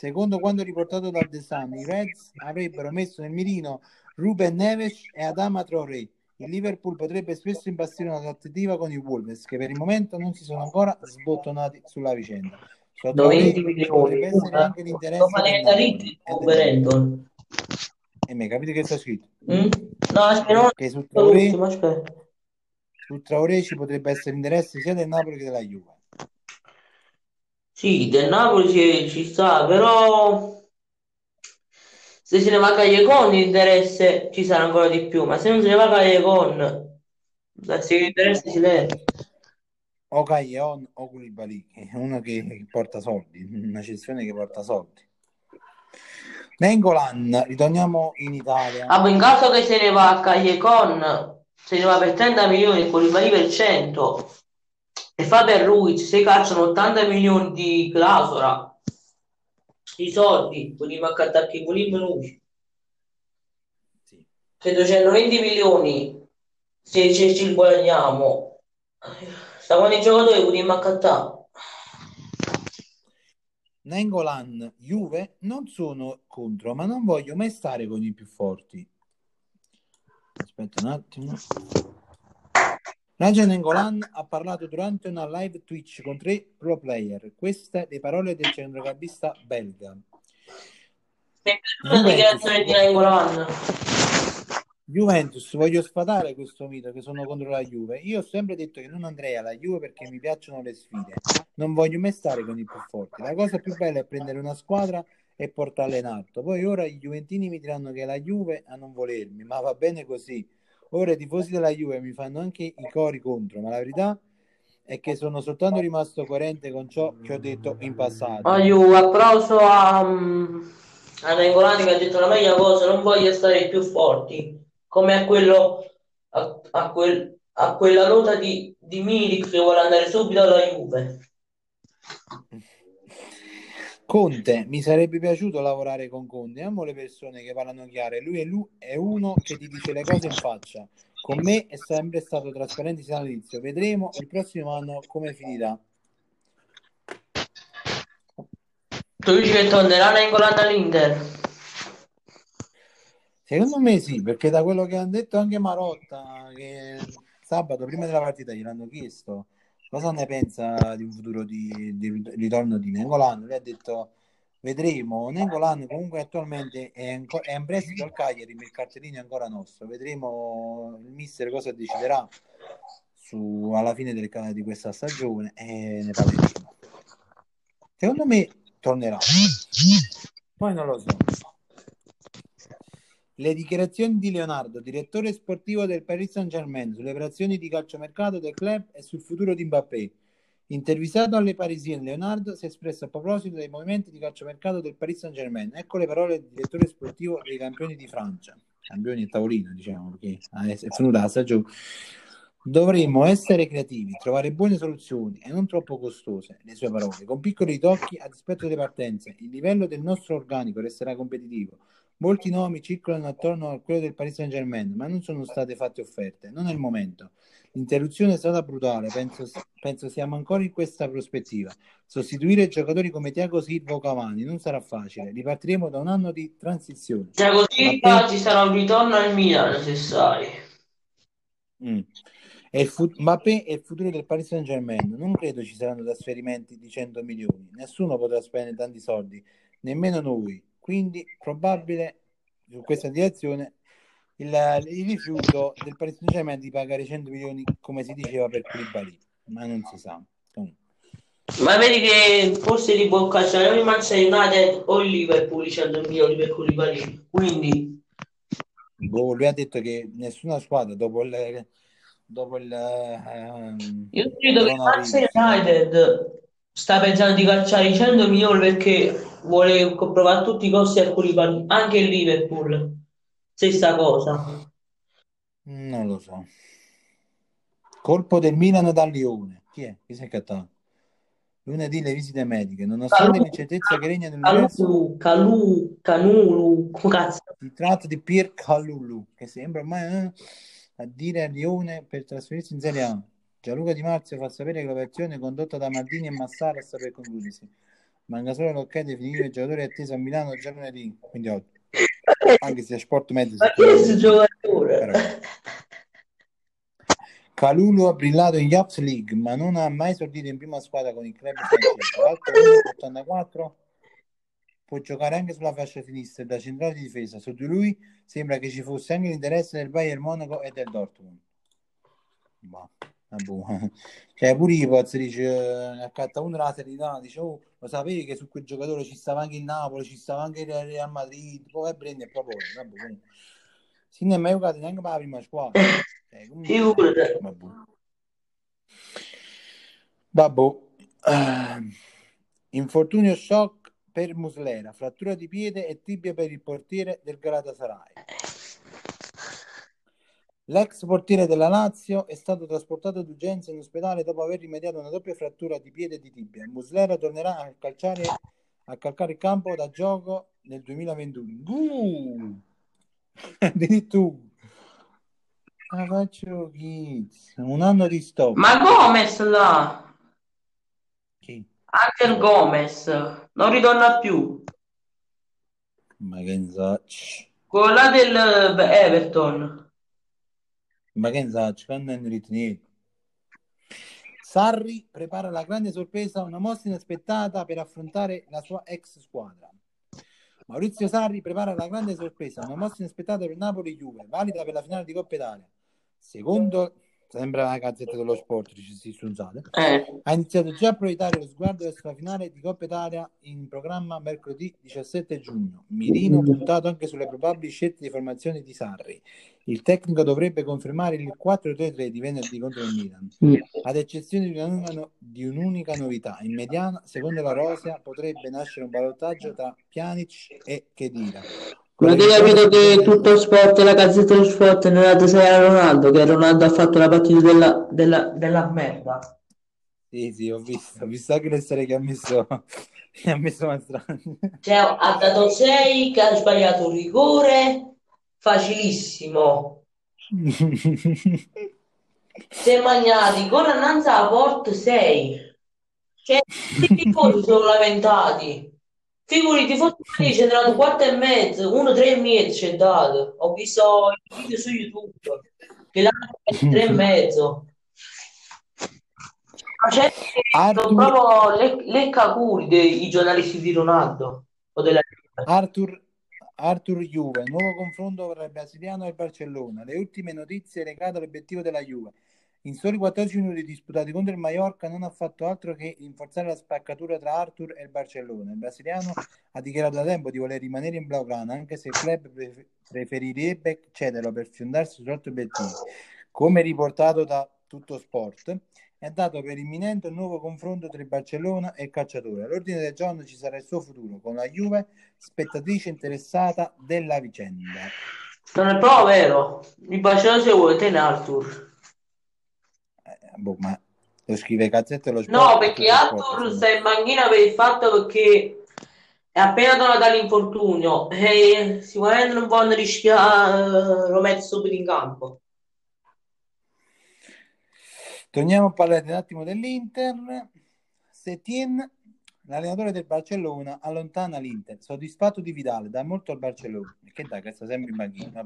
Secondo quanto riportato dal The Sun, i Reds avrebbero messo nel mirino Ruben Neves e Adama Traoré. Il Liverpool potrebbe spesso imbastire una trattativa con i Wolves, che per il momento non si sono ancora sbottonati sulla vicenda. Sotto 20 milioni. Potrebbe essere anche l'interesse di Wolverhampton. E mi capite che sta scritto? Mm? No, aspetta, Che su Traoré, su Traoré ci potrebbe essere interesse sia del Napoli che della Juve. Sì, del Napoli ci, ci sta, però se se ne va Callecon l'interesse ci sarà ancora di più, ma se non se ne va Callecon, se l'interesse si leva. O Caglion o Koulibaly, che è uno che, che porta soldi, una cessione che porta soldi. Nengolan, ritorniamo in Italia. Ah, in caso che se ne va a Callecon, se ne va per 30 milioni e Koulibaly per 100 e Faber Ruiz se cacciano 80 milioni di clausola, i soldi, quelli manca attacchi, quelli minuti, Sì. che 220 milioni se ci guadagniamo, stavano i giocatori, quelli manca attacchi. Nengolan, Juve, non sono contro, ma non voglio mai stare con i più forti. Aspetta un attimo. Raja Nengolan ha parlato durante una live Twitch con tre pro player. Queste le parole del centrocampista belga. La dichiarazione di Nainggolan. Juventus, voglio sfatare questo mito che sono contro la Juve. Io ho sempre detto che non andrei alla Juve perché mi piacciono le sfide. Non voglio mai stare con i più forti. La cosa più bella è prendere una squadra e portarla in alto. Poi ora i Juventini mi diranno che è la Juve a non volermi, ma va bene così. Ora i tifosi della Juve mi fanno anche i cori contro, ma la verità è che sono soltanto rimasto coerente con ciò che ho detto in passato. Aiuto, applauso a, mm, a Nainggolan che ha detto la meglio cosa, non voglio stare più forti, come a quello a, a quel- a quella nota di, di Milik che vuole andare subito alla Juve. Conte, mi sarebbe piaciuto lavorare con Conte. Amo le persone che parlano chiare. Lui è, lui è uno che ti dice le cose in faccia. Con me è sempre stato trasparente sin dall'inizio. Vedremo il prossimo anno come finirà. Tu dici che tornerà Nainggolan all'Inter? Secondo me sì, perché da quello che hanno detto anche Marotta, che sabato prima della partita gliel'hanno chiesto cosa ne pensa di un futuro di, di ritorno di Nengolan. Lui ha detto vedremo. Nengolan comunque attualmente è, anco- è in prestito al Cagliari, ma il cartellino è ancora nostro. Vedremo il mister cosa deciderà su- alla fine del di questa stagione e ne parleremo. Secondo me tornerà. Poi non lo so. Le dichiarazioni di Leonardo, direttore sportivo del Paris Saint-Germain, sulle operazioni di calciomercato del club e sul futuro di Mbappé. Intervistato alle Parisienne, Leonardo si è espresso a proposito dei movimenti di calciomercato del Paris Saint-Germain. Ecco le parole del direttore sportivo dei campioni di Francia. Campioni a tavolino, diciamo, perché è venuta la stagione. Dovremmo essere creativi, trovare buone soluzioni e non troppo costose, le sue parole, con piccoli tocchi a dispetto delle partenze. Il livello del nostro organico resterà competitivo. Molti nomi circolano attorno a quello del Paris Saint-Germain, ma non sono state fatte offerte. Non è il momento. L'interruzione è stata brutale, penso, penso siamo ancora in questa prospettiva. Sostituire giocatori come Thiago Silva o Cavani non sarà facile. Ripartiremo da un anno di transizione. Cioè così Ma ci sarà un ritorno al Milan se sai. Mm. E il fu- Mbappé è il futuro del Paris Saint Germain. Non credo ci saranno trasferimenti di 100 milioni. Nessuno potrà spendere tanti soldi, nemmeno noi. Quindi, probabile su questa direzione il, il rifiuto del Paris Saint di pagare 100 milioni, come si diceva per Koulibaly, ma non si sa. Comunque. Ma vedi che forse li può cacciare o il Manchester United o il Liverpool i 100 milioni per Koulibaly. Quindi Boh, lui ha detto che nessuna squadra dopo il, dopo il ehm, io credo che il Manchester United sta pensando di cacciare i 100 milioni perché vuole provare tutti i costi a Koulibaly. Anche il Liverpool, stessa cosa. non lo so. Colpo del Milan dal Lione. Chi è? Chi si è cattato? Lunedì le visite mediche, nonostante Calulu, l'incertezza che regna nell'universo, Calulu, Calù, cazzo? si tratta di Pier Calulu, che sembra ormai eh, a dire a Lione per trasferirsi in Serie A. Gianluca Di Marzio fa sapere che l'operazione condotta da Maldini e Massara sta per concludersi. Manca solo l'ok definire il giocatore atteso a Milano già lunedì, quindi oggi. Anche se Sport Medici Ma chi è questo però giocatore? Calulu ha brillato in Youth League, ma non ha mai esordito in prima squadra con il club francese. Alto 1,84, può giocare anche sulla fascia sinistra da centrale di difesa. Su di lui sembra che ci fosse anche l'interesse del Bayern Monaco e del Dortmund. Ma, vabbè. Cioè, pure io posso dire, accatta un la serenità, dice, oh, lo sapevi che su quel giocatore ci stava anche il Napoli, ci stava anche il Real Madrid, poi prende proprio, vabbè. Sì, non è mai giocato neanche per la prima squadra. Cioè, comunque, Figurati. vabbè. Vabbè. Eh, infortunio shock per Muslera, frattura di piede e tibia per il portiere del Galatasaray. L'ex portiere della Lazio è stato trasportato d'urgenza in ospedale dopo aver rimediato una doppia frattura di piede e di tibia. Muslera tornerà a calciare a calcare il campo da gioco nel 2021. Uh! Addirittura. La faccio kids. Un anno di stop. Ma Gomez là, Chi? Angel Gomez, non ritorna più. Ma che ne so. Quello là del eh, Everton. Ma che ne so, quando non ritenete. Sarri prepara la grande sorpresa, una mossa inaspettata per affrontare la sua ex squadra. Maurizio Sarri prepara la grande sorpresa, una mossa inaspettata per Napoli-Juve, valida per la finale di Coppa Italia. Secondo, sembra la gazzetta dello sport, ci si stronzate, Eh, ha iniziato già a proiettare lo sguardo verso la finale di Coppa Italia in programma mercoledì 17 giugno. Mirino puntato anche sulle probabili scelte di formazione di Sarri. Il tecnico dovrebbe confermare il 4-3-3 di venerdì contro il Milan. Ad eccezione di, una, di un'unica novità, in mediana, secondo la Rosia, potrebbe nascere un ballottaggio tra Pjanic e Khedira. Con Ma ti hai capito che tutto sport, la gazzetta dello sport non sei a Ronaldo, che Ronaldo ha fatto la partita della, della, della merda. Sì, sì, ho visto, ho visto anche le storie che ha messo, che ha messo Mastrani. Cioè, ha dato 6, che ha sbagliato un rigore, facilissimo. Si è mangiati con innanzi alla porta 6. Cioè, i tifosi sono lamentati. Figuri, i tifosi ci è dato 4 e mezzo, 1 3 e mezzo ci è dato. Ho visto il video su YouTube che l'hanno 3 e mezzo. C'è sono Arthur, proprio le, le cacuri dei giornalisti di Ronaldo o della Arthur, Arthur Juve, nuovo confronto tra il brasiliano e il Barcellona. Le ultime notizie legate all'obiettivo della Juve. In soli 14 minuti disputati contro il Mallorca non ha fatto altro che rinforzare la spaccatura tra Arthur e il Barcellona. Il brasiliano ha dichiarato da tempo di voler rimanere in Blaugrana, anche se il club pre- preferirebbe cederlo per fiondarsi su altri obiettivi. Come riportato da Tutto Sport, è dato per imminente un nuovo confronto tra il Barcellona e il calciatore. All'ordine del giorno ci sarà il suo futuro con la Juve, spettatrice interessata della vicenda. Non è proprio vero. Mi piaceva se vuoi te Arthur. Eh, boh, ma lo scrive Gazzetta dello Sport. No, perché Arthur sta in manchina per il fatto che è appena tornato dall'infortunio e sicuramente non vogliono rischiare eh, lo mettere subito in campo. Torniamo a parlare un attimo dell'Inter. Setien, l'allenatore del Barcellona, allontana l'Inter. Soddisfatto di Vidal, dà molto al Barcellona. Che dai, che sta sempre in banchina.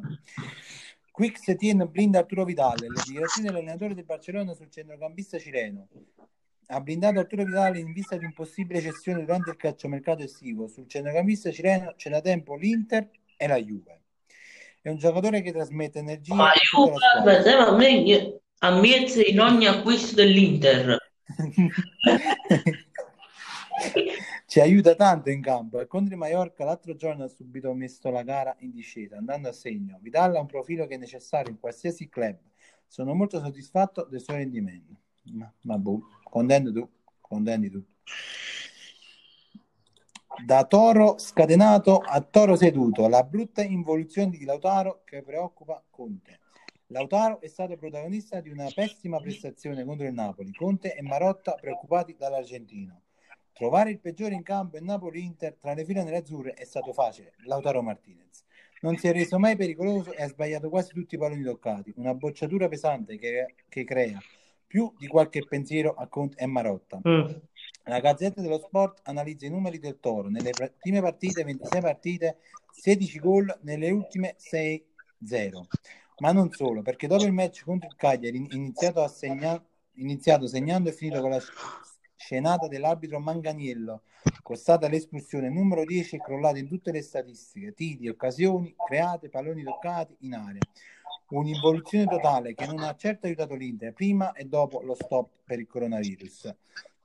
Quick Setien blinda Arturo Vidal. Le dichiarazioni dell'allenatore del Barcellona sul centrocampista cileno. Ha blindato Arturo Vidal in vista di un possibile cessione durante il calciomercato estivo. Sul centrocampista cileno c'è da tempo l'Inter e la Juve. È un giocatore che trasmette energia Ma aspetta, ma a me ammette in ogni acquisto dell'Inter. Ci aiuta tanto in campo e contro il Mallorca l'altro giorno ha subito messo la gara in discesa andando a segno. Vidal ha un profilo che è necessario in qualsiasi club. Sono molto soddisfatto del suo rendimento. Ma, ma boh, contendi tu, contendi tu. Da Toro scatenato a Toro seduto, la brutta involuzione di Lautaro che preoccupa Conte. Lautaro è stato protagonista di una pessima prestazione contro il Napoli. Conte e Marotta preoccupati dall'argentino. Trovare il peggiore in campo in Napoli-Inter tra le file nerazzurre è stato facile. Lautaro Martinez. Non si è reso mai pericoloso e ha sbagliato quasi tutti i palloni toccati. Una bocciatura pesante che, che crea più di qualche pensiero a Conte e Marotta. Mm. La Gazzetta dello Sport analizza i numeri del Toro. Nelle pr- prime partite, 26 partite, 16 gol, nelle ultime 6-0. Ma non solo, perché dopo il match contro il Cagliari, iniziato, segna- iniziato segnando e finito con la scenata dell'arbitro Manganiello, costata l'espulsione numero 10 e crollata in tutte le statistiche, tiri, occasioni create, palloni toccati in area. Un'involuzione totale che non ha certo aiutato l'Inter prima e dopo lo stop per il coronavirus.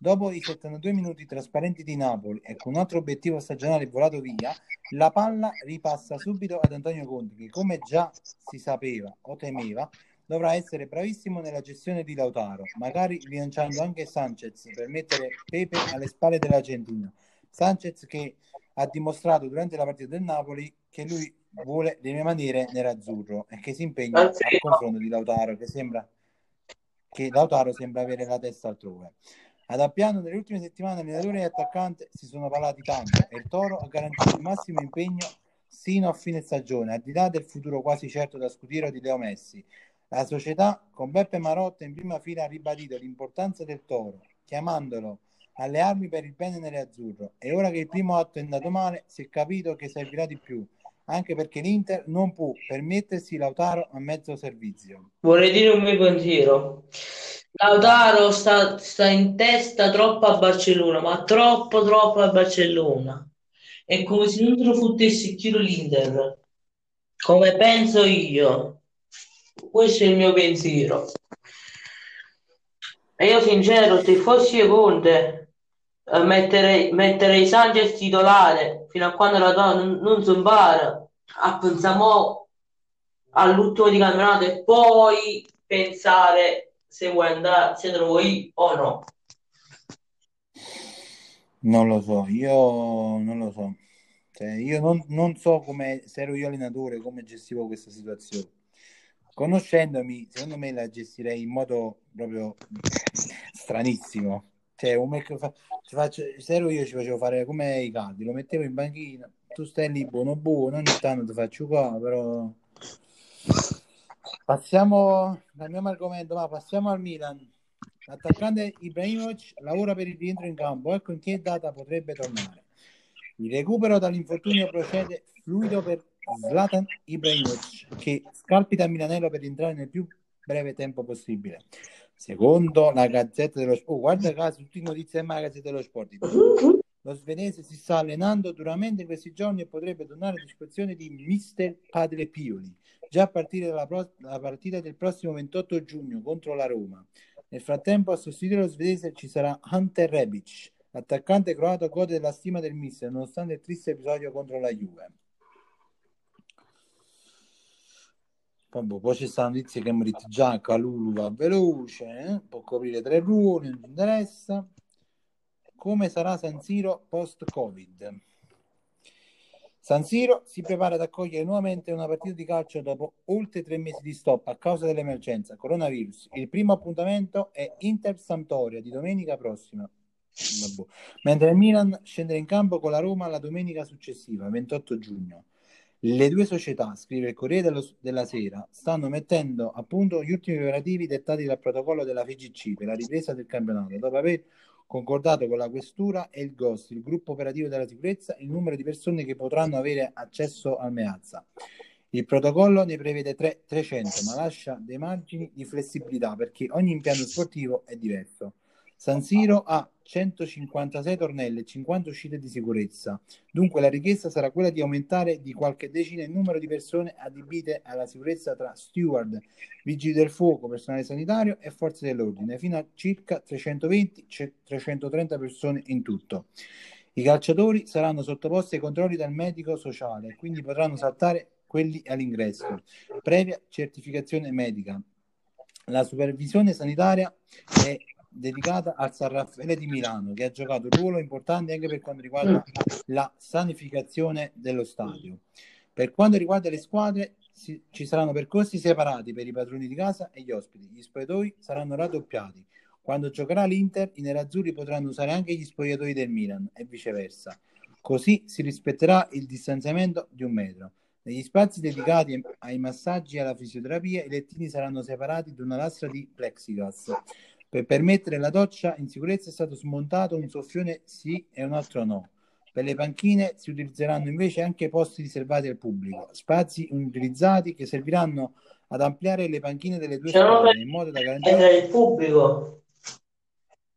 Dopo i 72 minuti trasparenti di Napoli e con un altro obiettivo stagionale volato via, la palla ripassa subito ad Antonio Conti che come già si sapeva o temeva dovrà essere bravissimo nella gestione di Lautaro, magari rilanciando anche Sanchez per mettere Pepe alle spalle dell'Argentina. Sanchez che ha dimostrato durante la partita del Napoli che lui vuole maniere nerazzurro e che si impegna al confronto di Lautaro che sembra che Lautaro sembra avere la testa altrove. Ad Appiano nelle ultime settimane allenatore e attaccante si sono parlati tanto e il Toro ha garantito il massimo impegno sino a fine stagione, al di là del futuro quasi certo da scudero di Leo Messi. La società con Beppe Marotta in prima fila ha ribadito l'importanza del Toro, chiamandolo alle armi per il bene nell'azzurro e ora che il primo atto è andato male si è capito che servirà di più anche perché l'Inter non può permettersi Lautaro a mezzo servizio. Vorrei dire un mio pensiero. Lautaro sta, sta in testa troppo a Barcellona, ma troppo troppo a Barcellona. È come se non te lo fottesse il tiro l'Inter. Come penso io. Questo è il mio pensiero. E io sincero, se fossi Conte, eh, metterei, metterei Sanchez titolare fino a quando la donna non, non si impara. A pensiamo all'ultimo di campionato e poi pensare se vuoi andare, se vuoi o no. Non lo so, io non lo so. Cioè, io non, non so come, se ero io allenatore, come gestivo questa situazione conoscendomi, secondo me la gestirei in modo proprio stranissimo. Cioè, come fa, faccio, se ero io ci facevo fare come i caldi, lo mettevo in banchina, tu stai lì buono buono, ogni tanto ti faccio qua, però... Passiamo, cambiamo argomento, ma passiamo al Milan. L'attaccante Ibrahimovic lavora per il rientro in campo, ecco in che data potrebbe tornare. Il recupero dall'infortunio procede fluido per Zlatan Ibrahimovic che scalpita Milanello per entrare nel più breve tempo possibile. Secondo la Gazzetta dello Sport, oh, guarda caso, tutte le notizie della Gazzetta dello Sport. Lo svedese si sta allenando duramente in questi giorni e potrebbe tornare a disposizione di mister Padre Pioli già a partire dalla pro- partita del prossimo 28 giugno contro la Roma. Nel frattempo a sostituire lo svedese ci sarà Hunter Rebic, l'attaccante croato gode della stima del mister nonostante il triste episodio contro la Juve. Vabbè, poi c'è sta notizia che mi dite già Calulu va veloce, eh? può coprire tre ruoli, non ci interessa. Come sarà San Siro post-Covid? San Siro si prepara ad accogliere nuovamente una partita di calcio dopo oltre tre mesi di stop a causa dell'emergenza coronavirus. Il primo appuntamento è Inter-Sampdoria di domenica prossima. Mentre il Milan scenderà in campo con la Roma la domenica successiva, 28 giugno. Le due società, scrive il Corriere dello, della Sera, stanno mettendo a punto gli ultimi operativi dettati dal protocollo della FGC per la ripresa del campionato, dopo aver concordato con la Questura e il GOST, il gruppo operativo della sicurezza, il numero di persone che potranno avere accesso al Meazza. Il protocollo ne prevede tre, 300, ma lascia dei margini di flessibilità perché ogni impianto sportivo è diverso. San Siro ha 156 tornelli e 50 uscite di sicurezza, dunque la richiesta sarà quella di aumentare di qualche decina il numero di persone adibite alla sicurezza tra steward, vigili del fuoco, personale sanitario e forze dell'ordine, fino a circa 320-330 persone in tutto. I calciatori saranno sottoposti ai controlli dal medico sociale, quindi potranno saltare quelli all'ingresso, previa certificazione medica. La supervisione sanitaria è dedicata al San Raffaele di Milano, che ha giocato un ruolo importante anche per quanto riguarda la sanificazione dello stadio. Per quanto riguarda le squadre, si, ci saranno percorsi separati per i padroni di casa e gli ospiti. Gli spogliatoi saranno raddoppiati. Quando giocherà l'Inter, i nerazzurri potranno usare anche gli spogliatoi del Milan e viceversa. Così si rispetterà il distanziamento di un metro. Negli spazi dedicati ai massaggi e alla fisioterapia, i lettini saranno separati da una lastra di plexiglass. Per permettere la doccia in sicurezza è stato smontato un soffione sì e un altro no. Per le panchine si utilizzeranno invece anche posti riservati al pubblico, spazi inutilizzati che serviranno ad ampliare le panchine delle due squadre in modo da garantire il pubblico.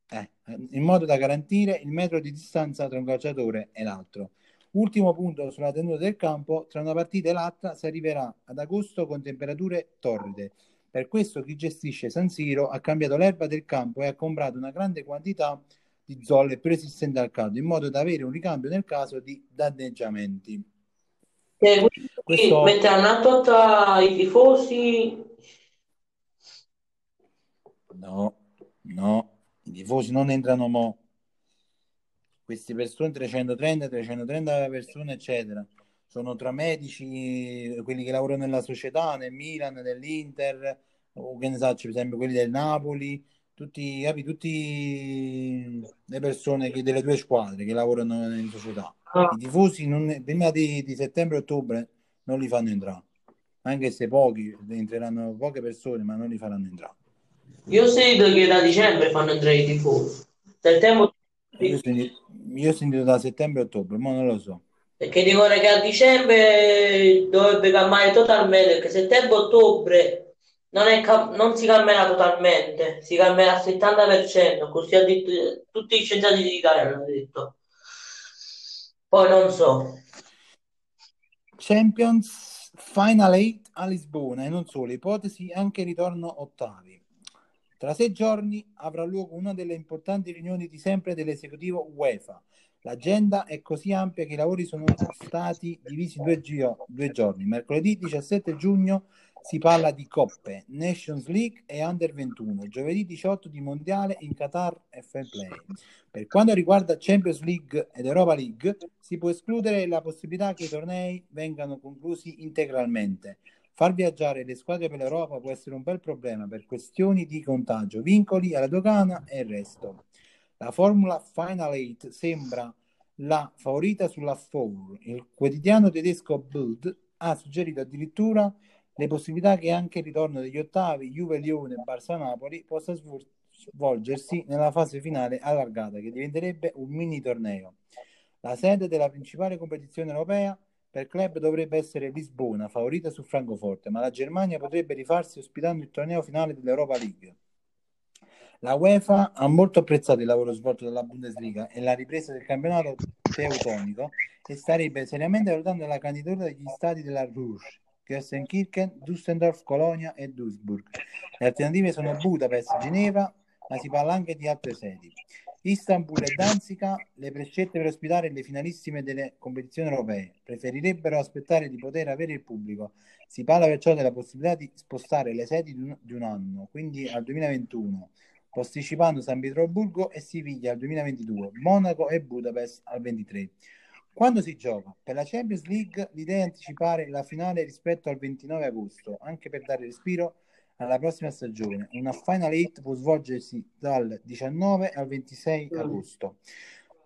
Eh, in modo da garantire il metro di distanza tra un calciatore e l'altro. Ultimo punto sulla tenuta del campo, tra una partita e l'altra si arriverà ad agosto con temperature torride. Per questo chi gestisce San Siro ha cambiato l'erba del campo e ha comprato una grande quantità di zolle più resistenti al caldo, in modo da avere un ricambio nel caso di danneggiamenti. Eh, Questo... Metteranno a tota i tifosi? No, no, i tifosi non entrano mo. Queste persone, 330, 330 persone, eccetera, sono tra medici, quelli che lavorano nella società, nel Milan, nell'Inter, o che ne so, per esempio quelli del Napoli, tutti, capi, tutti le persone che, delle due squadre che lavorano in società. Ah. I tifosi non, prima di, di settembre-ottobre non li fanno entrare, anche se pochi, entreranno poche persone, ma non li faranno entrare. Io sento che da dicembre fanno entrare i tifosi. Settembre... Io, sentito, io ho sentito da settembre-ottobre, ma non lo so. Perché dicono che a dicembre dovrebbe cambiare totalmente, perché settembre-ottobre non, è, non si cambierà totalmente, si cambierà al 70%, così ha detto tutti gli scienziati d'Italia hanno detto. Poi non so. Champions Final 8 a Lisbona e non solo, ipotesi anche ritorno ottavi. Tra sei giorni avrà luogo una delle importanti riunioni di sempre dell'esecutivo UEFA. L'agenda è così ampia che i lavori sono stati divisi in due, gio- due giorni. Mercoledì 17 giugno si parla di coppe, Nations League e Under 21, giovedì 18 di Mondiale in Qatar e Fair Play. Per quanto riguarda Champions League ed Europa League, si può escludere la possibilità che i tornei vengano conclusi integralmente. Far viaggiare le squadre per l'Europa può essere un bel problema per questioni di contagio, vincoli alla dogana e il resto. La formula Final 8 sembra la favorita sulla 4. Il quotidiano tedesco Bild ha suggerito addirittura le possibilità che anche il ritorno degli ottavi Juve-Lione e Barça-Napoli possa svolgersi nella fase finale allargata, che diventerebbe un mini torneo. La sede della principale competizione europea per club dovrebbe essere Lisbona, favorita su Francoforte, ma la Germania potrebbe rifarsi ospitando il torneo finale dell'Europa League. La UEFA ha molto apprezzato il lavoro svolto dalla Bundesliga e la ripresa del campionato teutonico e starebbe seriamente valutando la candidatura degli stati della Rouge Gelsenkirchen, Düsseldorf, Colonia e Duisburg. Le alternative sono Budapest, Ginevra, ma si parla anche di altre sedi. Istanbul e Danzica, le prescelte per ospitare le finalissime delle competizioni europee, preferirebbero aspettare di poter avere il pubblico. Si parla perciò della possibilità di spostare le sedi di un anno, quindi al 2021, posticipando San Pietroburgo e Siviglia al 2022, Monaco e Budapest al 2023. Quando si gioca? Per la Champions League l'idea è anticipare la finale rispetto al 29 agosto, anche per dare respiro alla prossima stagione. Una Final 8 può svolgersi dal 19 al 26 agosto.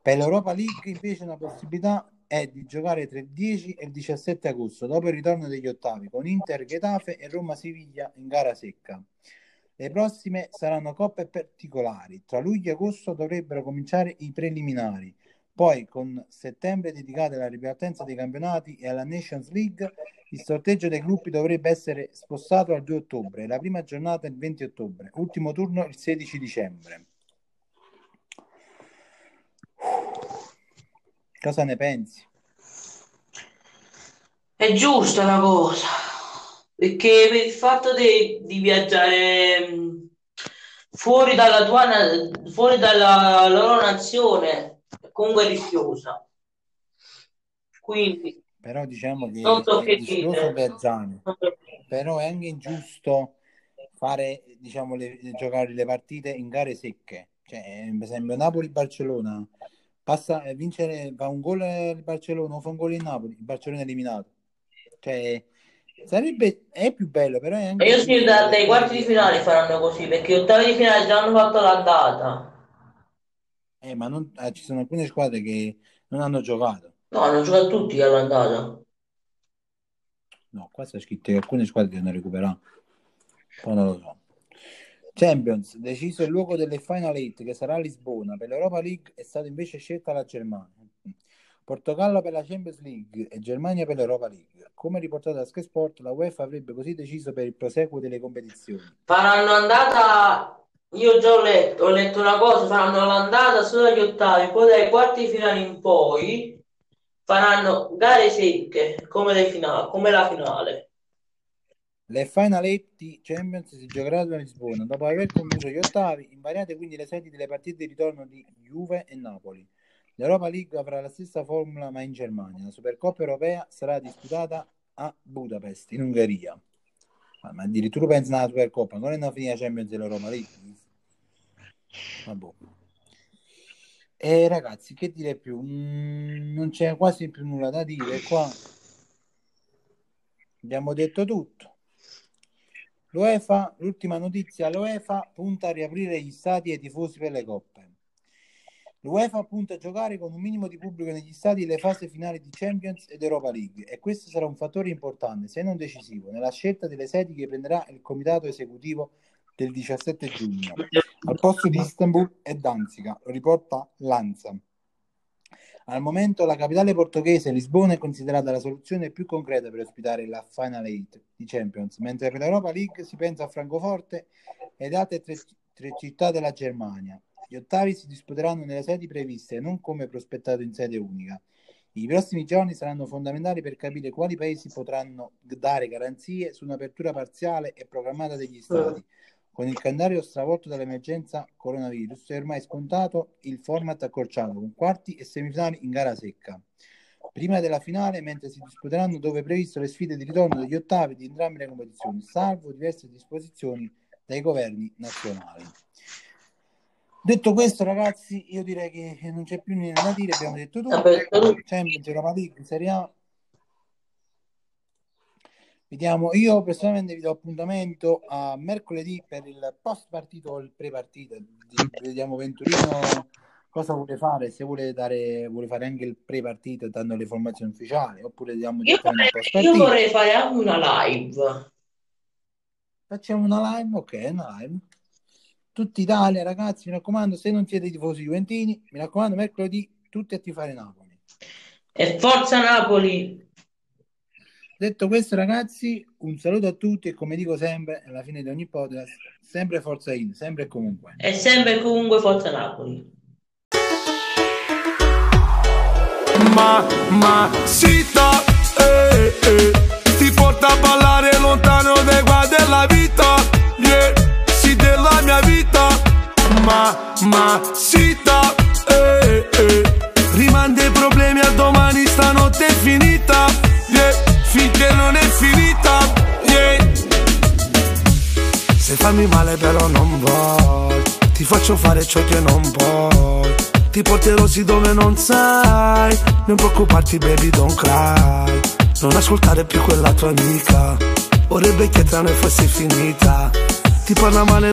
Per l'Europa League invece una possibilità è di giocare tra il 10 e il 17 agosto, dopo il ritorno degli ottavi, con Inter Getafe e Roma-Siviglia in gara secca. Le prossime saranno coppe particolari. Tra luglio e agosto dovrebbero cominciare i preliminari poi, con settembre dedicato alla ripartenza dei campionati e alla Nations League, il sorteggio dei gruppi dovrebbe essere spostato al 2 ottobre, la prima giornata il 20 ottobre, ultimo turno il 16 dicembre. Cosa ne pensi? È giusta la cosa, perché per il fatto di, di viaggiare fuori dalla tua fuori dalla loro nazione comunque rischiosa. Quindi, però diciamo che non so è rischioso per Zane, però è anche ingiusto fare, diciamo, le, giocare le partite in gare secche. Cioè, per esempio, Napoli-Barcellona passa a vincere, fa un gol il Barcellona o fa un gol in Napoli, il Barcellona è eliminato. Cioè, sarebbe è più bello, però è anche. Io sì, dai quarti di finale faranno così perché gli ottavi di finale già hanno fatto l'andata. Eh, ma non, eh, ci sono alcune squadre che non hanno giocato. No, hanno giocato tutti all'andata. No, qua sta scritto che alcune squadre devono recuperare. Poi non lo so. Champions, deciso il luogo delle Final 8 che sarà a Lisbona. Per l'Europa League è stata invece scelta la Germania. Portogallo per la Champions League e Germania per l'Europa League. Come riportato da Sky Sport, la UEFA avrebbe così deciso per il proseguo delle competizioni. Faranno andata io già ho letto, ho letto una cosa, faranno l'andata solo agli ottavi, poi dai quarti finali in poi faranno gare secche, come, le finali, come la finale. Le Final 8 di Champions si giocheranno a Lisbona dopo aver concluso gli ottavi, invariate quindi le sedi delle partite di ritorno di Juve e Napoli. L'Europa League avrà la stessa formula ma in Germania. La Supercoppa europea sarà disputata a Budapest, in Ungheria. Ma addirittura pensa alla Supercoppa, non è una finita Champions dell'Europa League. Vabbè. E ragazzi, che dire più? Mm, non c'è quasi più nulla da dire qua. Abbiamo detto tutto. L'UEFA, l'ultima notizia, l'UEFA punta a riaprire gli stati e i tifosi per le coppe. L'UEFA punta a giocare con un minimo di pubblico negli stadi le fasi finali di Champions ed Europa League e questo sarà un fattore importante, se non decisivo, nella scelta delle sedi che prenderà il comitato esecutivo del 17 giugno, al posto di Istanbul e Danzica, lo riporta Lanza. Al momento la capitale portoghese, Lisbona, è considerata la soluzione più concreta per ospitare la Final Eight di Champions, mentre per l'Europa League si pensa a Francoforte ed altre tre, tre città della Germania. Gli ottavi si disputeranno nelle sedi previste, non come prospettato in sede unica. I prossimi giorni saranno fondamentali per capire quali paesi potranno dare garanzie su un'apertura parziale e programmata degli stati. Con il calendario stravolto dall'emergenza coronavirus è ormai scontato il format accorciato con quarti e semifinali in gara secca. Prima della finale, mentre si disputeranno dove è previsto le sfide di ritorno degli ottavi di entrambe le competizioni, salvo diverse disposizioni dai governi nazionali. Detto questo, ragazzi, io direi che non c'è più niente da dire. Abbiamo detto tutto. Champions, Europa League, Serie A. Vediamo, io personalmente vi do appuntamento a mercoledì per il post partito o il pre partita. Vediamo Venturino cosa vuole fare, se vuole, dare, vuole fare anche il pre partita dando le formazioni ufficiali oppure diamo io, vorrei, io vorrei fare anche una live. Facciamo una live? Ok, una live tutta Italia, ragazzi, mi raccomando, se non siete tifosi juventini, mi raccomando, mercoledì tutti a tifare Napoli. E forza Napoli! Detto questo, ragazzi, un saluto a tutti e come dico sempre, alla fine di ogni podcast, sempre forza in, sempre e comunque. E sempre e comunque forza Napoli. Ma, ma, sita, eh, eh, ti porta a ballare lontano dai guai della vita, Ma, ma, sita eh, eh. Rimanda i problemi a domani, stanotte è finita yeah. Finché non è finita yeah. Se fammi male però non vuoi Ti faccio fare ciò che non puoi Ti porterò sì dove non sai Non preoccuparti baby don't cry Non ascoltare più quella tua amica Vorrebbe che tra noi fosse finita Ti parla male